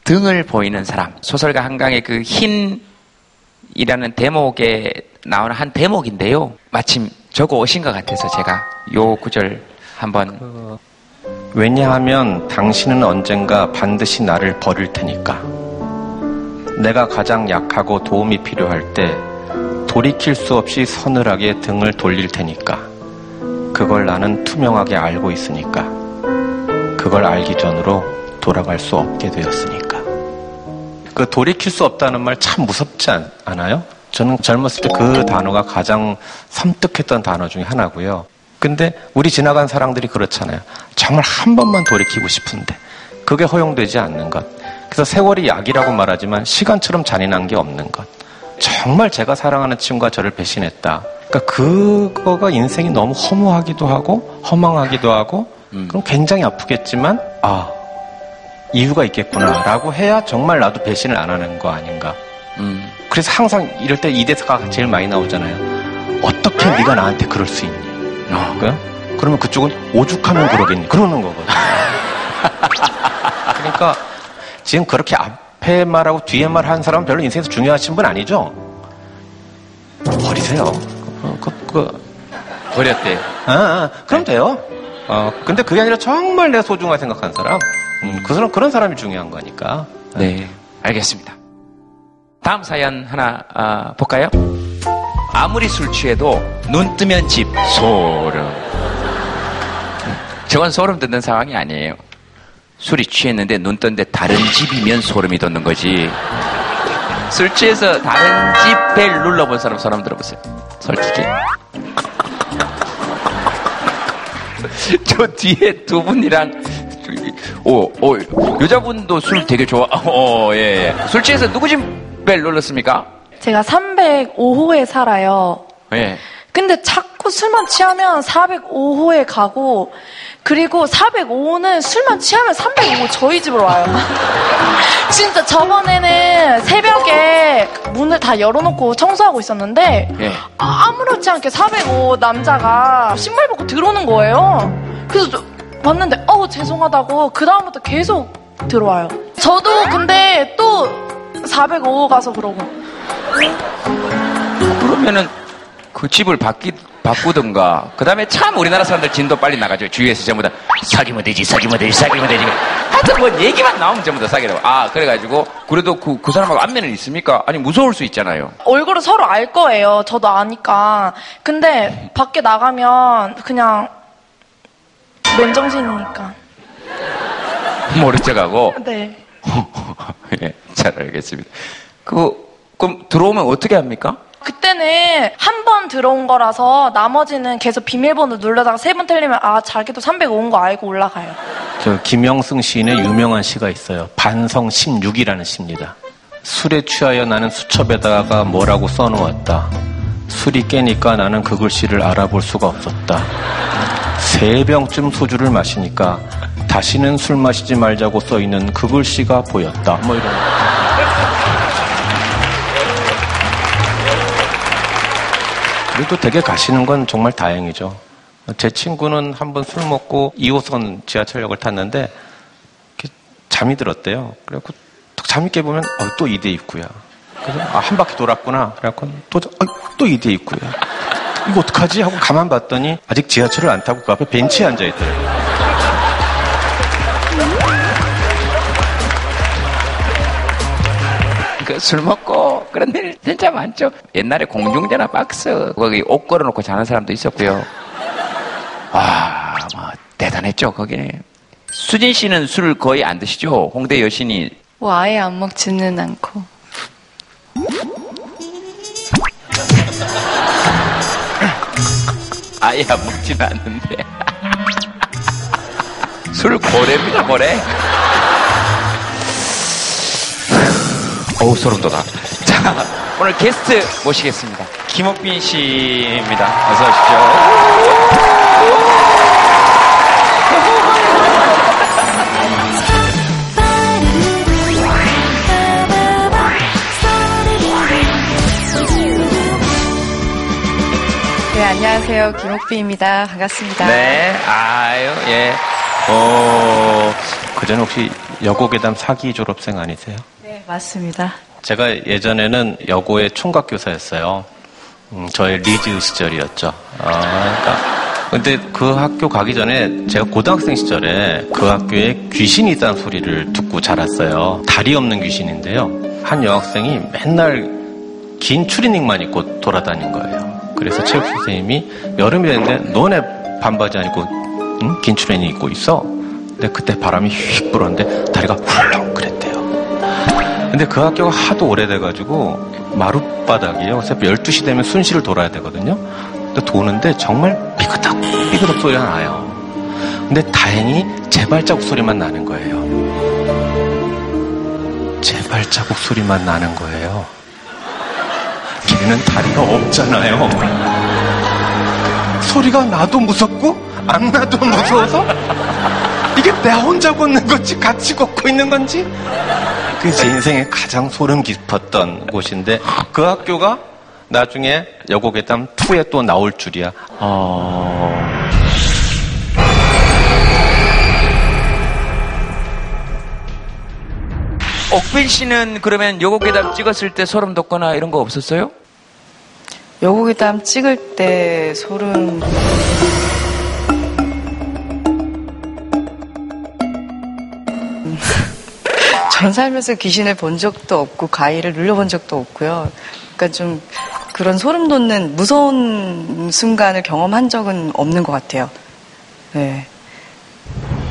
등을 보이는 사람. 소설가 한강의 그 흰이라는 대목에 나오는 한 대목인데요. 마침 적어 오신 것 같아서 제가 요 구절 한번 왜냐하면 당신은 언젠가 반드시 나를 버릴 테니까. 내가 가장 약하고 도움이 필요할 때 돌이킬 수 없이 서늘하게 등을 돌릴 테니까. 그걸 나는 투명하게 알고 있으니까. 그걸 알기 전으로 돌아갈 수 없게 되었으니까. 그 돌이킬 수 없다는 말 참 무섭지 않, 않아요? 저는 젊었을 때 그 단어가 가장 섬뜩했던 단어 중에 하나고요. 근데 우리 지나간 사람들이 그렇잖아요. 정말 한 번만 돌이키고 싶은데 그게 허용되지 않는 것. 그래서 세월이 약이라고 말하지만 시간처럼 잔인한 게 없는 것. 정말 제가 사랑하는 친구가 저를 배신했다. 그러니까 그거가 인생이 너무 허무하기도 하고 허망하기도 하고 그럼 굉장히 아프겠지만 아 이유가 있겠구나라고 해야 정말 나도 배신을 안 하는 거 아닌가. 그래서 항상 이럴 때 이 대사가 제일 많이 나오잖아요. 어떻게 네가 나한테 그럴 수 있니? 그러니까 그러면 그쪽은 오죽하면 그러겠니? 그러는 거거든. 그러니까 지금 그렇게 앞에 말하고 뒤에 말 한 사람은 별로 인생에서 중요하신 분 아니죠? 버리세요. 그, 그, 그, 버렸대. 아, 아, 그럼 돼요. 어, 근데 그게 아니라 정말 내 소중하게 생각하는 사람. 음, 그 사람, 그런 사람이 중요한 거니까. 네, 알겠습니다. 다음 사연 하나 아, 볼까요? 아무리 술 취해도 눈 뜨면 집 소름. 저건 소름 돋는 상황이 아니에요. 술이 취했는데 눈 떴는데 다른 집이면 소름이 돋는 거지. 술 취해서 다른 집 벨 눌러본 사람 소름 들어보세요. 솔직히. 저 뒤에 두 분이랑 오, 오, 여자분도 술 되게 좋아. 어, 예, 예. 술 취해서 누구 집 벨 눌렀습니까? 제가 305호에 살아요. 예. 근데 자꾸 술만 취하면 405호에 가고 그리고 405호는 술만 취하면 305 저희 집으로 와요. 진짜 저번에는 새벽에 문을 다 열어놓고 청소하고 있었는데 예. 아무렇지 않게 405 남자가 신발 벗고 들어오는 거예요. 그래서 저 봤는데 어 죄송하다고 그 다음부터 계속 들어와요. 저도 근데 또 405 가서 그러고 그러면은 그 집을 바뀌, 바꾸든가. 그 다음에 참 우리나라 사람들 진도 빨리 나가죠. 주위에서 전부 다 사귀면 되지, 사귀면 되지, 사귀면 되지. 하여튼 뭐 얘기만 나오면 전부 다 사귀라고. 아, 그래가지고. 그래도 그, 그 사람하고 안면은 있습니까? 아니, 무서울 수 있잖아요. 얼굴을 서로 알 거예요. 저도 아니까. 근데 밖에 나가면 그냥 맨정신이니까. 모른 척하고. 네. 예, 잘 알겠습니다. 그, 그럼 들어오면 어떻게 합니까? 그때는 한 번 들어온 거라서 나머지는 계속 비밀번호 누르다가 세 번 틀리면 아 자기도 305인 거 알고 올라가요. 저 김영승 시인의 유명한 시가 있어요. 반성 16이라는 시입니다. 술에 취하여 나는 수첩에다가 뭐라고 써놓았다. 술이 깨니까 나는 그 글씨를 알아볼 수가 없었다. 세 병쯤 소주를 마시니까 다시는 술 마시지 말자고 써 있는 그 글씨가 보였다. 뭐 이런. 그래도 댁에 가시는 건 정말 다행이죠. 제 친구는 한번 술 먹고 2호선 지하철역을 탔는데 잠이 들었대요. 그래갖고 딱 잠이 깨보면 어, 또 2대 입구야. 그래서 아, 한 바퀴 돌았구나. 그래갖고 또, 어, 또 2대 입구야. 이거 어떡하지? 하고 가만 봤더니 아직 지하철을 안 타고 그 앞에 벤치에 앉아있더라고요. 그술 먹고 그런 일 진짜 많죠. 옛날에 공중전화 박스 거기 옷 걸어놓고 자는 사람도 있었고요. 아, 뭐 대단했죠 거기. 수진 씨는 술 거의 안 드시죠? 홍대 여신이 뭐 아예 안 먹지는 않고. 아예 안 먹지는 않는데. 술 고래입니다, 고래. 어우, 소름 돋아. 자, 오늘 게스트 모시겠습니다. 김옥빈 씨입니다. 어서 오십시오. 네, 안녕하세요. 김옥비입니다. 반갑습니다. 네, 아유, 예. 어, 그 전에 혹시 여고괴담 사기 졸업생 아니세요? 네, 맞습니다. 제가 예전에는 여고의 총각 교사였어요. 음, 저의 리즈 시절이었죠. 아, 그러니까. 근데 그 학교 가기 전에 제가 고등학생 시절에 그 학교에 귀신이 있다는 소리를 듣고 자랐어요. 다리 없는 귀신인데요. 한 여학생이 맨날 긴 추리닝만 입고 돌아다닌 거예요. 그래서 체육 선생님이 여름이 됐는데 너네 반바지 안 입고 응? 긴 추리닝 입고 있어? 근데 그때 바람이 휙 불었는데 다리가 훌렁 그랬대요. 근데 그 학교가 하도 오래돼가지고 마룻바닥이에요. 그래서 12시 되면 순시를 돌아야 되거든요. 근데 도는데 정말 삐그덕 삐그덕 소리가 나요. 근데 다행히 제 발자국 소리만 나는 거예요. 제 발자국 소리만 나는 거예요. 걔는 다리가 없잖아요. 소리가 나도 무섭고 안 나도 무서워서 이게 내 혼자 걷는 건지 같이 걷고 있는 건지 그게 제 인생에 가장 소름 깊었던 곳인데 그 학교가 나중에 여고괴담 2에 또 나올 줄이야. 어... 옥빈 씨는 그러면 요거괴담 찍었을 때 소름 돋거나 이런 거 없었어요? 여고괴담 찍을 때 소름. 전 살면서 귀신을 본 적도 없고 가위를 눌려본 적도 없고요. 그러니까 좀 그런 소름 돋는 무서운 순간을 경험한 적은 없는 것 같아요. 네.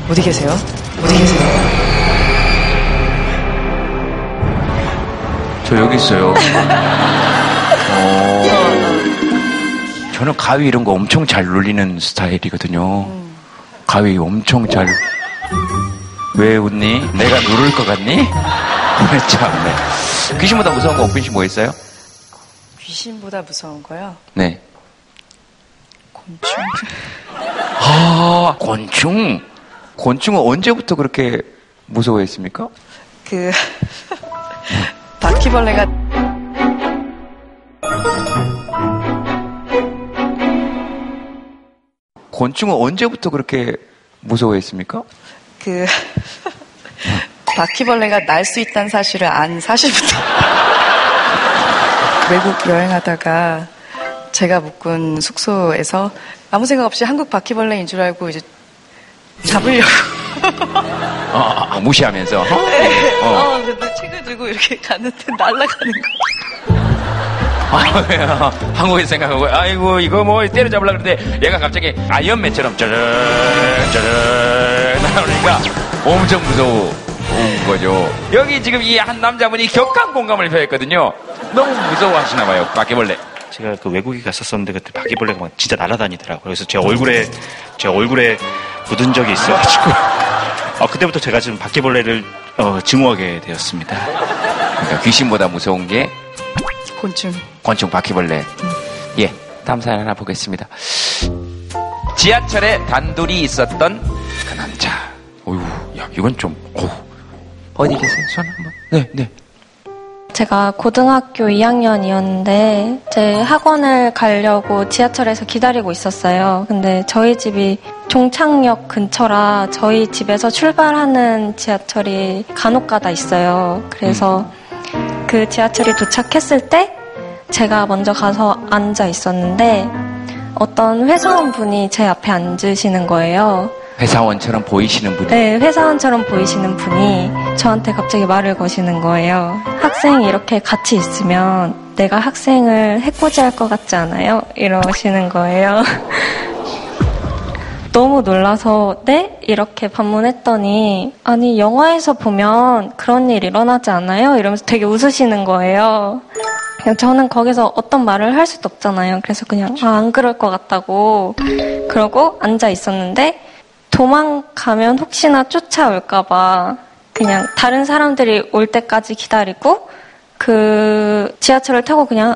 어디 계세요? 어디 계세요? 저 여기 있어요. 어, 저는 가위 이런 거 엄청 잘 눌리는 스타일이거든요. 가위 엄청 잘. 왜 웃니? 내가 누를 것 같니? 참네. 귀신보다 무서운 거 옥빈 씨뭐 있어요? 귀신보다 무서운 거요? 네. 곤충. 아, 곤충. 곤충은 언제부터 그렇게 무서워했습니까? 그 바퀴벌레가 곤충은 언제부터 그렇게 무서워했습니까? 그 바퀴벌레가 날 수 있다는 사실을 안 사실부터 외국 여행하다가 제가 묵은 숙소에서 아무 생각 없이 한국 바퀴벌레인 줄 알고 이제 잡으려고 어, 어, 무시하면서. 네. 어. 어, 근데 책을 들고 이렇게 갔는데 날아가는 거. 아, 한국에 생각하고, 아이고, 이거 뭐 때려잡으려고 그러는데, 얘가 갑자기 아이언맨처럼 짜르르, 짜르르, 나오니까 엄청 무서운 거죠. 여기 지금 이 한 남자분이 격한 공감을 표했거든요. 너무 무서워하시나 봐요, 바퀴벌레. 제가 그 외국에 갔었었는데 그때 바퀴벌레가 막 진짜 날아다니더라고요. 그래서 제 얼굴에 제 얼굴에 묻은 적이 있어가지고 어, 그때부터 제가 지금 바퀴벌레를 어, 증오하게 되었습니다. 그러니까 귀신보다 무서운 게 곤충. 곤충 바퀴벌레. 예, 다음 사연 하나 보겠습니다. 지하철에 단둘이 있었던 그 남자. 어휴, 야, 이건 좀, 어우. 어디 계세요? 손 한번. 네, 네. 제가 고등학교 2학년이었는데 제 학원을 가려고 지하철에서 기다리고 있었어요. 근데 저희 집이 종착역 근처라 저희 집에서 출발하는 지하철이 간혹 가다 있어요. 그래서 그 지하철이 도착했을 때 제가 먼저 가서 앉아 있었는데 어떤 회사원분이 제 앞에 앉으시는 거예요. 회사원처럼 보이시는 분이. 네, 회사원처럼 보이시는 분이 저한테 갑자기 말을 거시는 거예요. 학생이 이렇게 같이 있으면 내가 학생을 해코지할 것 같지 않아요? 이러시는 거예요. 너무 놀라서 네? 이렇게 반문했더니 아니 영화에서 보면 그런 일 일어나지 않아요? 이러면서 되게 웃으시는 거예요. 그냥 저는 거기서 어떤 말을 할 수도 없잖아요. 그래서 그냥 아, 안 그럴 것 같다고 그러고 앉아 있었는데 도망가면 혹시나 쫓아올까봐 그냥 다른 사람들이 올 때까지 기다리고 그 지하철을 타고 그냥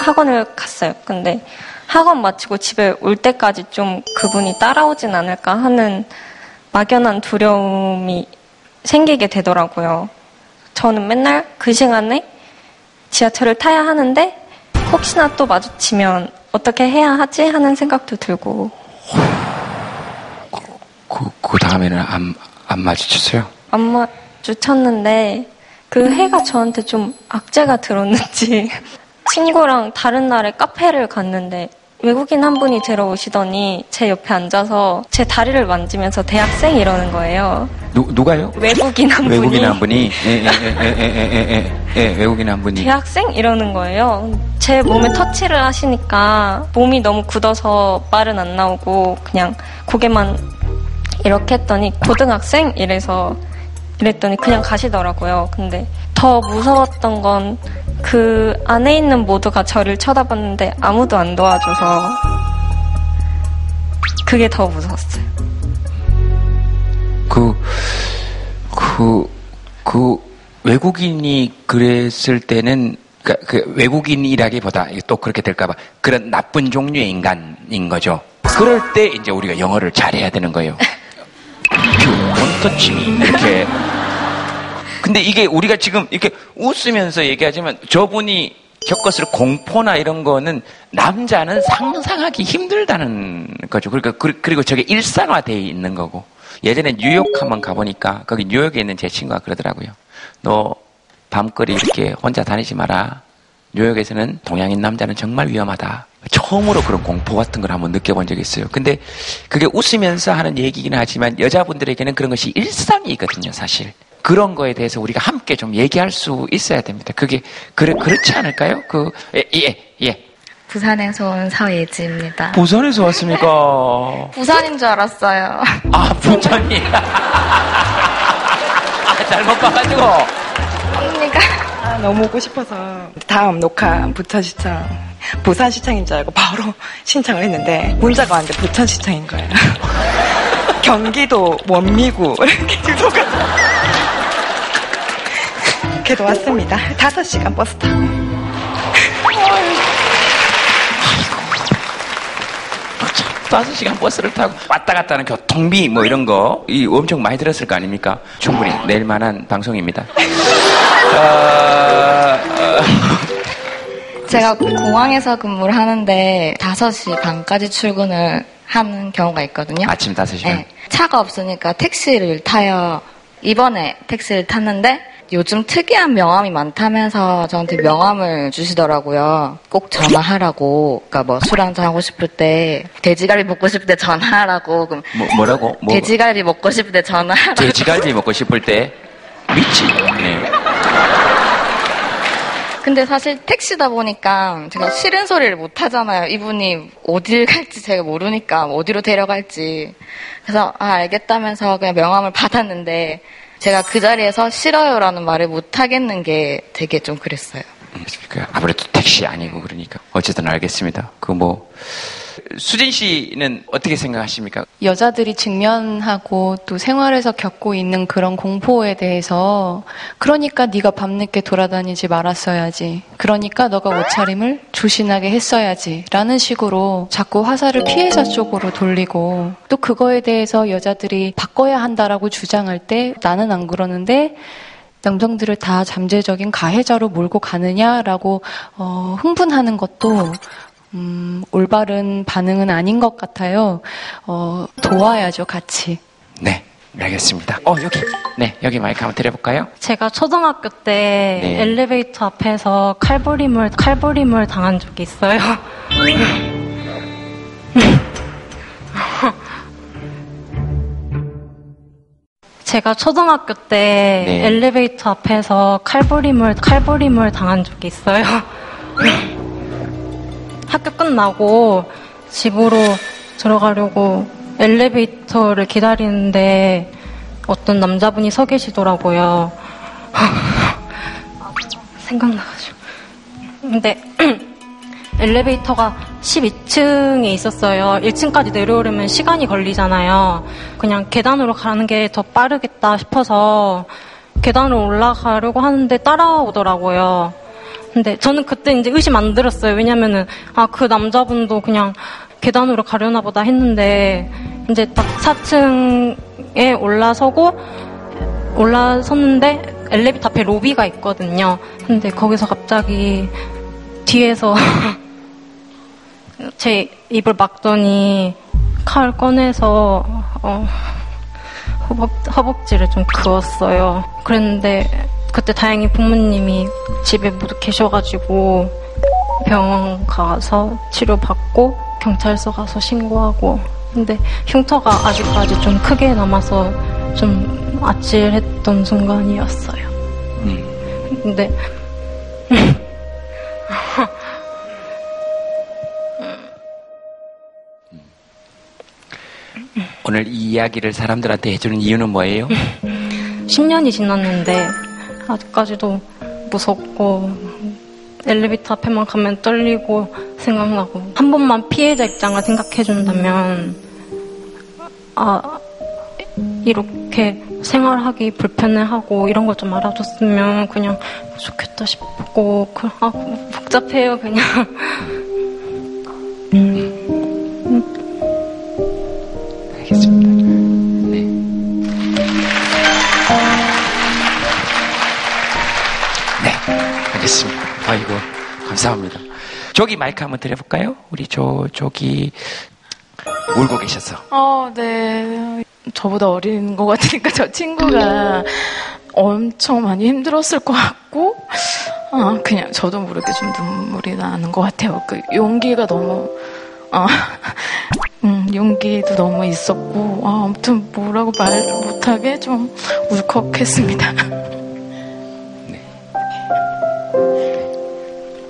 학원을 갔어요. 근데 학원 마치고 집에 올 때까지 좀 그분이 따라오진 않을까 하는 막연한 두려움이 생기게 되더라고요. 저는 맨날 그 시간에 지하철을 타야 하는데 혹시나 또 마주치면 어떻게 해야 하지 하는 생각도 들고 그, 그 다음에는 안, 안 마주쳤어요? 안 마주쳤는데 그 해가 저한테 좀 악재가 들었는지 친구랑 다른 날에 카페를 갔는데 외국인 한 분이 들어오시더니 제 옆에 앉아서 제 다리를 만지면서 대학생 이러는 거예요. 누, 누가요? 외국인 한 분이. 외국인 한 분이. 예, 예, 예, 예, 외국인 한 분이. 대학생 이러는 거예요. 제 몸에 터치를 하시니까 몸이 너무 굳어서 말은 안 나오고 그냥 고개만 이렇게 했더니 고등학생 이래서 이랬더니 그냥 가시더라고요. 근데 더 무서웠던 건 그 안에 있는 모두가 저를 쳐다봤는데 아무도 안 도와줘서 그게 더 무서웠어요. 그, 그, 그 외국인이 그랬을 때는 그, 그 외국인이라기보다 또 그렇게 될까봐 그런 나쁜 종류의 인간인 거죠. 그럴 때 이제 우리가 영어를 잘해야 되는 거예요. 원터치미 이렇게. 근데 이게 우리가 지금 이렇게 웃으면서 얘기하지만 저분이 겪었을 공포나 이런 거는 남자는 상상하기 힘들다는 거죠. 그러니까 그- 그리고 저게 일상화되어 있는 거고. 예전에 뉴욕 한번 가보니까 거기 뉴욕에 있는 제 친구가 그러더라고요. 너 밤거리 이렇게 혼자 다니지 마라. 뉴욕에서는 동양인 남자는 정말 위험하다. 처음으로 그런 공포 같은 걸 한번 느껴본 적이 있어요. 근데 그게 웃으면서 하는 얘기긴 하지만 여자분들에게는 그런 것이 일상이거든요, 사실. 그런 거에 대해서 우리가 함께 좀 얘기할 수 있어야 됩니다. 그게, 그래, 그렇지 않을까요? 그, 예, 예, 예. 부산에서 온 서예지입니다. 부산에서 왔습니까? 부산인 줄 알았어요. 아, 부천이. 아, 잘못 봐가지고. 아, 너무 오고 싶어서 다음 녹화 부천시청 부산시청인 줄 알고 바로 신청을 했는데 문자가 왔는데 부천시청인 거예요. 경기도 원미구 이렇게 주소가 그래도 왔습니다. 5시간 버스 타고 다섯 시간 버스를 타고 왔다 갔다 하는 교통비 뭐 이런 거, 이 엄청 많이 들었을 거 아닙니까? 충분히 낼 만한 방송입니다. 어, 어, 제가 공항에서 근무를 하는데 5시 반까지 출근을 하는 경우가 있거든요. 아침 5시간. 네. 차가 없으니까 택시를 타요. 이번에 택시를 탔는데 요즘 특이한 명함이 많다면서 저한테 명함을 주시더라고요. 꼭 전화하라고. 그러니까 뭐 술 한잔 하고 싶을 때 돼지갈비 먹고 싶을 때 전화하라고. 그럼 뭐, 뭐라고? 뭐, 돼지갈비 먹고 싶을 때 전화하라고. 돼지갈비 먹고 싶을 때 미치. 네. 근데 사실 택시다 보니까 제가 싫은 소리를 못 하잖아요. 이분이 어딜 갈지 제가 모르니까 어디로 데려갈지. 그래서 아, 알겠다면서 그냥 명함을 받았는데 제가 그 자리에서 싫어요라는 말을 못 하겠는 게 되게 좀 그랬어요. 그 아무래도 택시 아니고 그러니까 어쨌든 알겠습니다. 그 뭐 수진 씨는 어떻게 생각하십니까? 여자들이 직면하고 또 생활에서 겪고 있는 그런 공포에 대해서 그러니까 네가 밤늦게 돌아다니지 말았어야지. 그러니까 너가 옷차림을 조신하게 했어야지. 라는 식으로 자꾸 화살을 피해자 쪽으로 돌리고 또 그거에 대해서 여자들이 바꿔야 한다라고 주장할 때 나는 안 그러는데 남성들을 다 잠재적인 가해자로 몰고 가느냐라고 어, 흥분하는 것도 음, 올바른 반응은 아닌 것 같아요. 어, 도와야죠, 같이. 네, 알겠습니다. 어 여기, 네 여기 마이크 한번 드려볼까요? 제가 초등학교 때 네. 엘리베이터 앞에서 칼부림을 칼부림을 당한 적이 있어요. 제가 초등학교 때 네. 엘리베이터 앞에서 칼부림을 칼부림을 당한 적이 있어요. 학교 끝나고 집으로 들어가려고 엘리베이터를 기다리는데 어떤 남자분이 서 계시더라고요. 생각나가지고. 근데 엘리베이터가 12층에 있었어요. 1층까지 내려오려면 시간이 걸리잖아요. 그냥 계단으로 가는 게 더 빠르겠다 싶어서 계단으로 올라가려고 하는데 따라오더라고요. 근데 저는 그때 이제 의심 안 들었어요. 왜냐면은 아 그 남자분도 그냥 계단으로 가려나 보다 했는데 이제 딱 4층에 올라서고 올라섰는데 엘리베이터 앞에 로비가 있거든요. 근데 거기서 갑자기 뒤에서 제 입을 막더니 칼 꺼내서 어, 허벅, 허벅지를 좀 그었어요. 그랬는데 그때 다행히 부모님이 집에 모두 계셔가지고 병원 가서 치료받고 경찰서 가서 신고하고 근데 흉터가 아직까지 좀 크게 남아서 좀 아찔했던 순간이었어요. 근데 오늘 이 이야기를 사람들한테 해주는 이유는 뭐예요? 10년이 지났는데 아직까지도 무섭고 엘리베이터 앞에만 가면 떨리고 생각나고 한 번만 피해자 입장을 생각해 준다면 아 이렇게 생활하기 불편해하고 이런 걸 좀 알아줬으면 그냥 좋겠다 싶고 그, 아 복잡해요 그냥 아이고, 감사합니다. 저기 마이크 한번 드려볼까요? 우리 저, 저기, 울고 계셔서. 어, 네. 저보다 어린 것 같으니까 저 친구가 엄청 많이 힘들었을 것 같고, 아, 그냥 저도 모르게 좀 눈물이 나는 것 같아요. 그 용기가 너무, 아, 음, 용기도 너무 있었고, 아, 아무튼 뭐라고 말 못하게 좀 울컥했습니다.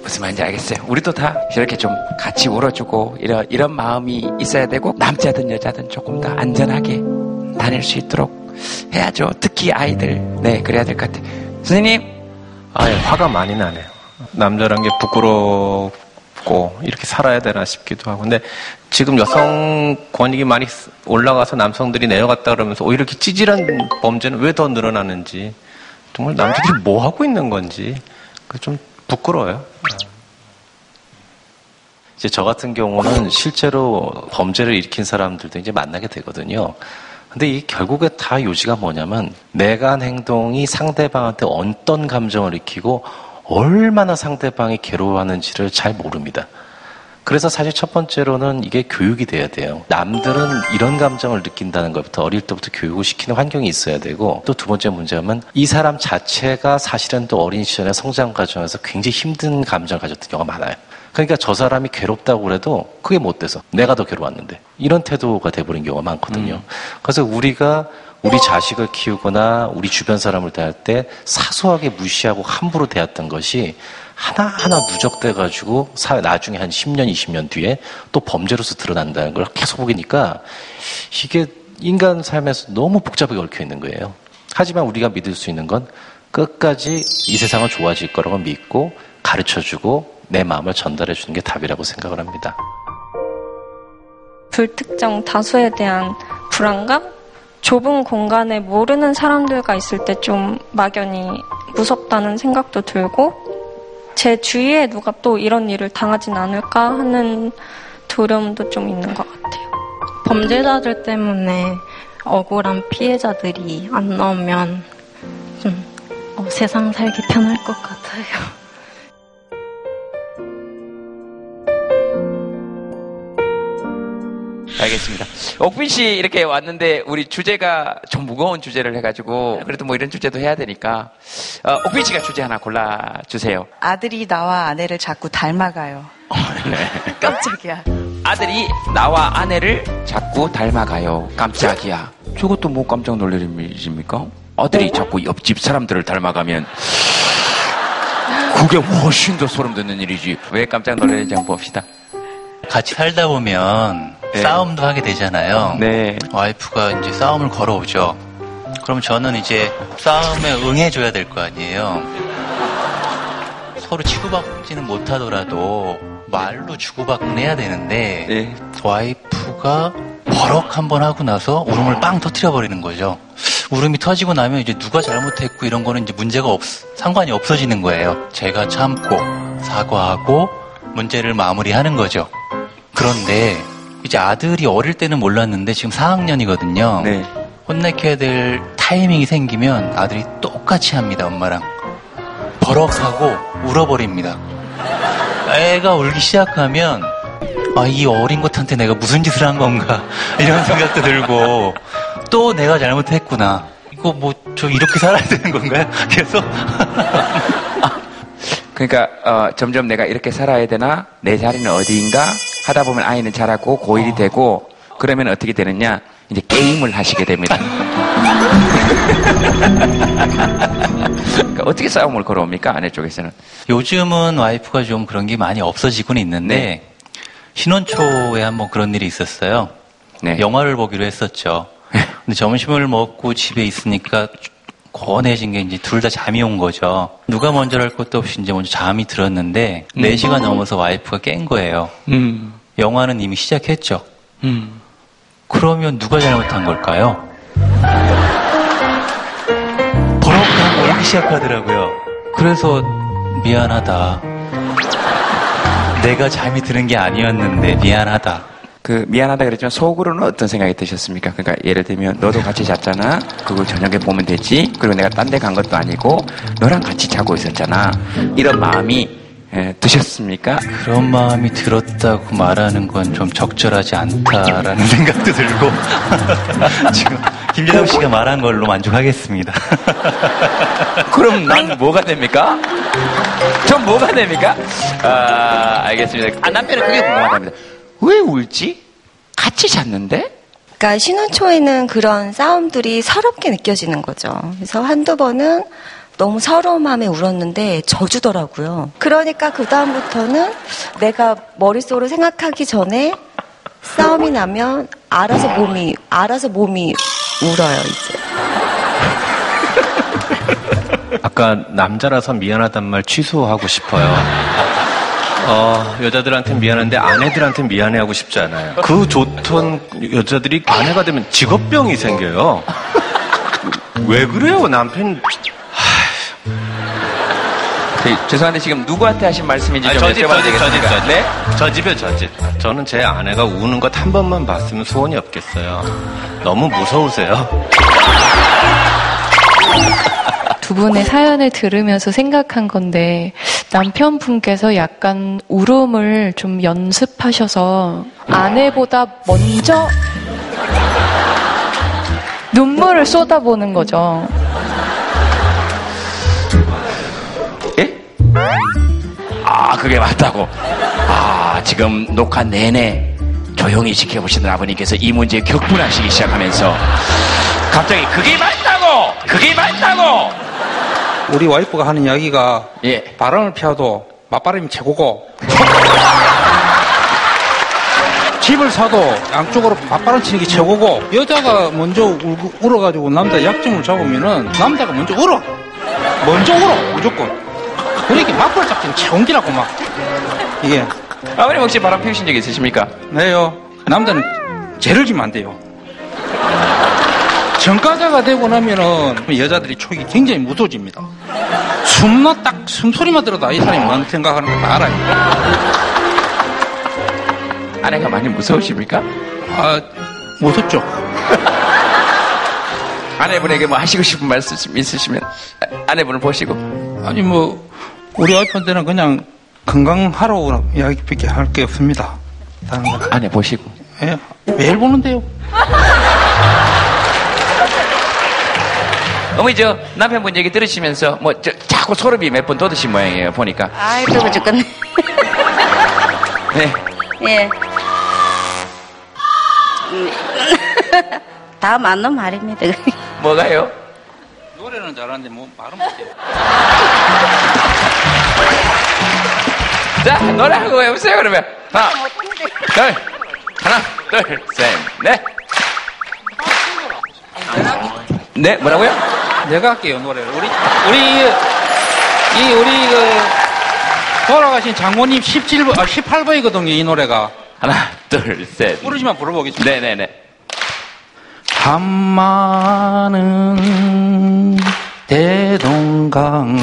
무슨 말인지 알겠어요. 우리도 다 이렇게 좀 같이 울어주고 이런 이런 마음이 있어야 되고 남자든 여자든 조금 더 안전하게 다닐 수 있도록 해야죠. 특히 아이들. 네, 그래야 될 것 같아요. 선생님. 아, 예, 화가 많이 나네요. 남자란 게 부끄럽고 이렇게 살아야 되나 싶기도 하고. 근데 지금 여성 권익이 많이 올라가서 남성들이 내려갔다 그러면서 오히려 이렇게 찌질한 범죄는 왜 더 늘어나는지 정말 남자들이 뭐 하고 있는 건지 그 좀 부끄러워요. 이제 저 같은 경우는 실제로 범죄를 일으킨 사람들도 이제 만나게 되거든요. 근데 이 결국에 다 요지가 뭐냐면 내가 한 행동이 상대방한테 어떤 감정을 일으키고 얼마나 상대방이 괴로워하는지를 잘 모릅니다. 그래서 사실 첫 번째로는 이게 교육이 돼야 돼요. 남들은 이런 감정을 느낀다는 것부터 어릴 때부터 교육을 시키는 환경이 있어야 되고 또 두 번째 문제는 이 사람 자체가 사실은 또 어린 시절의 성장 과정에서 굉장히 힘든 감정을 가졌던 경우가 많아요. 그러니까 저 사람이 괴롭다고 그래도 그게 못 돼서 내가 더 괴로웠는데 이런 태도가 돼버린 경우가 많거든요. 그래서 우리가 우리 자식을 키우거나 우리 주변 사람을 대할 때 사소하게 무시하고 함부로 대했던 것이 하나하나 누적돼가지고 사- 나중에 한 10년, 20년 뒤에 또 범죄로서 드러난다는 걸 계속 보니까 이게 인간 삶에서 너무 복잡하게 얽혀 있는 거예요. 하지만 우리가 믿을 수 있는 건 끝까지 이 세상은 좋아질 거라고 믿고 가르쳐주고 내 마음을 전달해 주는 게 답이라고 생각을 합니다. 불특정 다수에 대한 불안감? 좁은 공간에 모르는 사람들과 있을 때 좀 막연히 무섭다는 생각도 들고, 제 주위에 누가 또 이런 일을 당하진 않을까 하는 두려움도 좀 있는 것 같아요. 범죄자들 때문에 억울한 피해자들이 안 나오면 좀 어, 세상 살기 편할 것 같아요. 알겠습니다. 옥빈 씨 이렇게 왔는데 우리 주제가 좀 무거운 주제를 해가지고 그래도 뭐 이런 주제도 해야 되니까 어, 옥빈 씨가 주제 하나 골라 주세요. 아들이 나와 아내를 자꾸 닮아가요. 깜짝이야. 아들이 나와 아내를 자꾸 닮아가요. 깜짝이야. 저것도 뭐 깜짝 놀랄 일입니까? 아들이 자꾸 옆집 사람들을 닮아가면 그게 훨씬 더 소름 돋는 일이지. 왜 깜짝 놀라는지 한번 봅시다. 같이 살다 보면 싸움도 하게 되잖아요. 네. 와이프가 이제 싸움을 걸어오죠. 그럼 저는 이제 싸움에 응해줘야 될 거 아니에요. 서로 치고받지는 못하더라도 말로 주고받곤 해야 되는데 와이프가 버럭 한번 하고 나서 울음을 빵 터트려 버리는 거죠. 울음이 터지고 나면 이제 누가 잘못했고 이런 거는 이제 문제가 없 상관이 없어지는 거예요. 제가 참고 사과하고 문제를 마무리하는 거죠. 그런데 이제 아들이 어릴 때는 몰랐는데 지금 4학년이거든요. 혼내켜야 될 타이밍이 생기면 아들이 똑같이 합니다, 엄마랑. 버럭 하고 울어버립니다. 애가 울기 시작하면 아, 이 어린 것한테 내가 무슨 짓을 한 건가 이런 생각도 들고 또 내가 잘못했구나. 이거 뭐 저 이렇게 살아야 되는 건가요? 계속 그러니까 어, 점점 내가 이렇게 살아야 되나 내 자리는 어디인가 하다 보면 아이는 자라고 고1이 되고 그러면 어떻게 되느냐 이제 게임을 하시게 됩니다. 그러니까 어떻게 싸움을 걸어옵니까 아내 쪽에서는? 요즘은 와이프가 좀 그런 게 많이 없어지고는 있는데 신혼 초에 한번 그런 일이 있었어요. 영화를 보기로 했었죠. 근데 점심을 먹고 집에 있으니까 권해진 게 이제 둘 다 잠이 온 거죠. 누가 먼저 할 것도 없이 이제 먼저 잠이 들었는데 음. 4시간 넘어서 와이프가 깬 거예요. 음. 영화는 이미 시작했죠. 음. 그러면 누가 잘못한 걸까요? 버럭하고 울기 시작하더라고요. 그래서 미안하다. 내가 잠이 드는 게 아니었는데 미안하다. 그 미안하다 그랬지만 속으로는 어떤 생각이 드셨습니까? 그러니까 예를 들면 너도 같이 잤잖아. 그걸 저녁에 보면 되지. 그리고 내가 딴 데 간 것도 아니고 너랑 같이 자고 있었잖아. 이런 마음이 예, 드셨습니까? 그런 마음이 들었다고 말하는 건 좀 적절하지 않다라는 생각도 들고 지금 김재동 씨가 말한 걸로 만족하겠습니다. 그럼 난 뭐가 됩니까? 전 뭐가 됩니까? 아, 알겠습니다. 아, 남편은 그게 궁금하답니다. 왜 울지? 같이 잤는데? 그러니까 신혼 초에는 그런 싸움들이 서럽게 느껴지는 거죠. 그래서 한두 번은 너무 서러운 마음에 울었는데 져주더라고요. 그러니까 그다음부터는 내가 머릿속으로 생각하기 전에 싸움이 나면 알아서 몸이, 알아서 몸이 울어요, 이제. 아까 남자라서 미안하단 말 취소하고 싶어요. 어, 여자들한테 미안한데 아내들한테 미안해하고 싶지 않아요. 그 좋던 여자들이 아내가 되면 직업병이 생겨요. 왜 그래요, 남편? 저기, 죄송한데 지금 누구한테 하신 말씀인지 아니, 좀 저 집, 여쭤봐도 저 집, 되겠습니까? 저 집. 네? 저 집에 저 집. 저는 제 아내가 우는 것 한 번만 봤으면 소원이 없겠어요. 너무 무서우세요. 두 분의 사연을 들으면서 생각한 건데 남편분께서 약간 울음을 좀 연습하셔서 아내보다 먼저 눈물을 쏟아보는 거죠. 아, 그게 맞다고. 아, 지금 녹화 내내 조용히 지켜보시는 아버님께서 이 문제에 격분하시기 시작하면서 갑자기 그게 맞다고! 그게 맞다고! 우리 와이프가 하는 이야기가 예. 바람을 피워도 맞바람이 최고고. 집을 사도 양쪽으로 맞바람 치는 게 최고고. 여자가 먼저 울고, 울어가지고 남자 약점을 잡으면은 남자가 먼저 울어. 먼저 울어 무조건. 그러니까 맞벌 잡기는 최고기라고 막. 이게. 아버님 혹시 바람 피우신 적 있으십니까? 네요. 남자는 죄를 지면 안 돼요 전과자가 되고 나면은 여자들이 촉이 굉장히 무서워집니다. 숨나 딱 숨소리만 들어도 이 사람이 뭔 생각하는 거 다 알아요. 아내가 많이 무서우십니까? 아, 무섭죠. 아내분에게 뭐 하시고 싶은 말씀 있으시면 아, 아내분을 보시고 아니 뭐 우리 와이프한테는 그냥 건강하라고 이야기밖에 할 게 없습니다. 아내 보시고. 예, 매일 보는데요. 어머니 저 남편분 얘기 들으시면서 뭐 저, 자꾸 소름이 몇 번 돋으신 모양이에요 보니까 아이, 그거 죽겠네. 네. 예. 음. 다 맞는 말입니다. 뭐가요? 노래는 잘하는데 뭐 말은 못해요. 자 노래하고 해보세요 그러면 하나 둘 하나 둘 셋 넷 네 뭐라고요? 내가 할게요 노래를. 우리 우리 이 우리 그 돌아가신 장모님 17번, 아, 18번이거든요, 이 노래가. 하나, 둘, 셋. 부르지만 불러보겠습니다. 네네네. 한마는 대동강아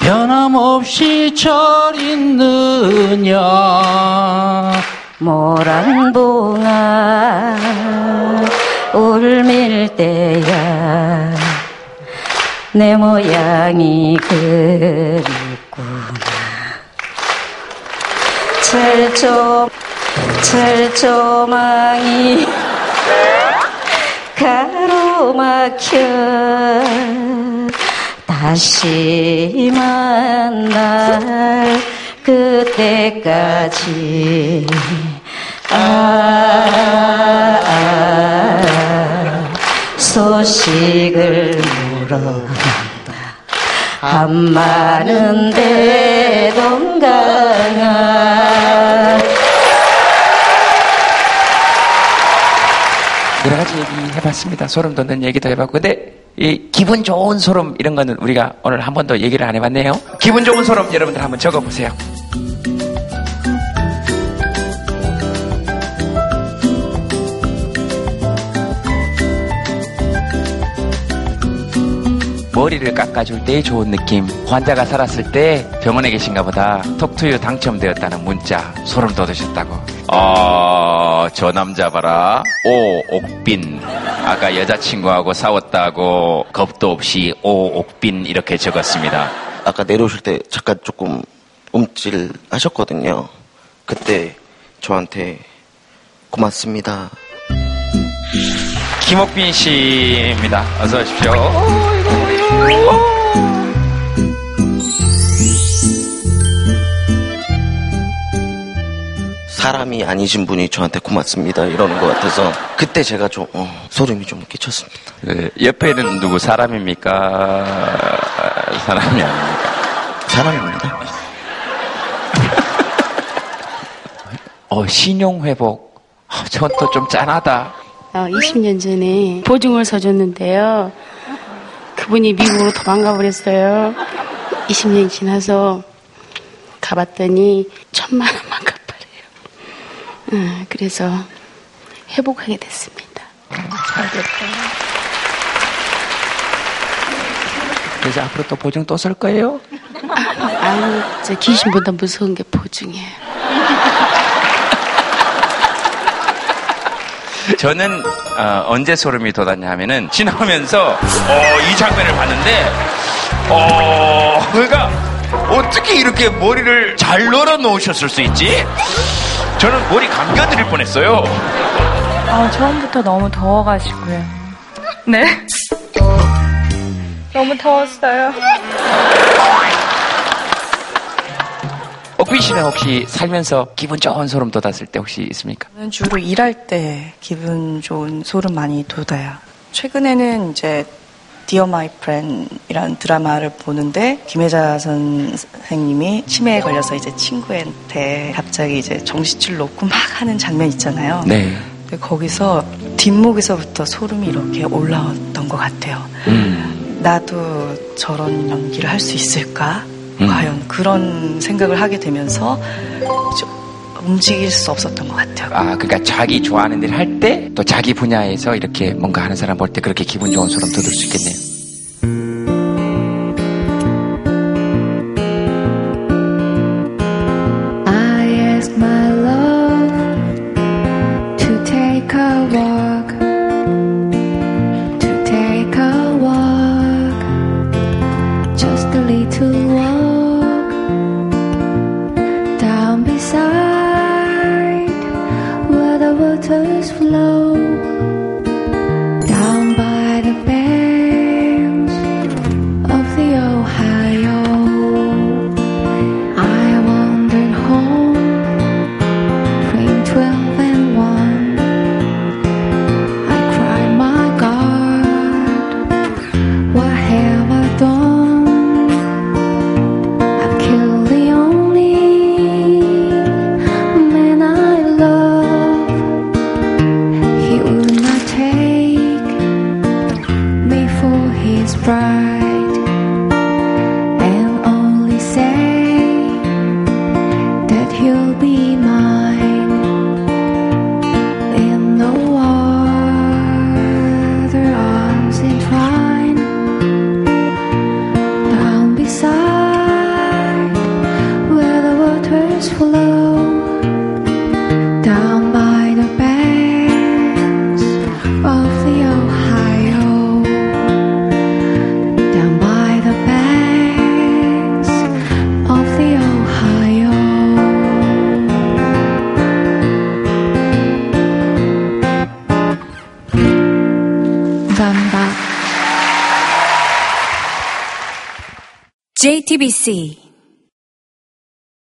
변함없이 절 있느냐 모란봉아 울밀 때야. 내 모양이 그립구나. 철조 철조망이 가로막혀. 다시 만날 그때까지 아, 아 소식을 물어본다 한마는 대동강아 여러 가지 얘기 해봤습니다. 소름 돋는 얘기도 해봤고. 근데 이 기분 좋은 소름 이런 거는 우리가 오늘 한 번도 얘기를 안 해봤네요. 기분 좋은 소름 여러분들 한번 적어보세요. 머리를 깎아줄 때의 좋은 느낌. 환자가 살았을 때 병원에 계신가 보다 톡투유 당첨되었다는 문자 소름 돋으셨다고. 어, 저 남자 봐라. 오, 옥빈. 아까 여자친구하고 싸웠다고 겁도 없이 오, 옥빈 이렇게 적었습니다. 아까 내려오실 때 잠깐 조금 움찔 하셨거든요. 그때 저한테 고맙습니다. 김옥빈 씨입니다. 어서 오십시오. 사람이 아니신 분이 저한테 고맙습니다 이러는 것 같아서 그때 제가 좀 어, 소름이 좀 끼쳤습니다. 네, 옆에는 누구 사람입니까? 사람이 아닙니까? 사람입니다. 어, 신용 회복. 아, 저건 또좀 짠하다. 어, 20년 전에 보증을 서줬는데요. 그분이 미국으로 도망가 버렸어요. 20년이 지나서 가봤더니 천만 원만 갚아래요. 어, 그래서 회복하게 됐습니다. 그래서 앞으로 또 보증 또 쓸 거예요? 아니, 저 귀신보다 무서운 게 보증이에요. 저는 어, 언제 소름이 돋았냐 하면은 지나오면서 어, 이 장면을 봤는데 어, 그가 어떻게 이렇게 머리를 잘 널어 놓으셨을 수 있지? 저는 머리 감겨드릴 뻔했어요. 아, 처음부터 너무 더워가지고요. 네? 너무 더웠어요. 옥빈 씨는 혹시 살면서 기분 좋은 소름 돋았을 때 혹시 있습니까? 저는 주로 일할 때 기분 좋은 소름 많이 돋아요. 최근에는 이제 Dear My Friends라는 드라마를 보는데 김혜자 선생님이 치매에 걸려서 이제 친구한테 갑자기 이제 정신줄 놓고 막 하는 장면 있잖아요. 네. 근데 거기서 뒷목에서부터 소름이 이렇게 올라왔던 것 같아요. 음. 나도 저런 연기를 할 수 있을까? 음. 과연 그런 생각을 하게 되면서 좀 움직일 수 없었던 것 같아요. 아, 그러니까 자기 좋아하는 일 할 때 또 자기 분야에서 이렇게 뭔가 하는 사람 볼 때 그렇게 기분 좋은 소름 돋을 수 있겠네요. JTBC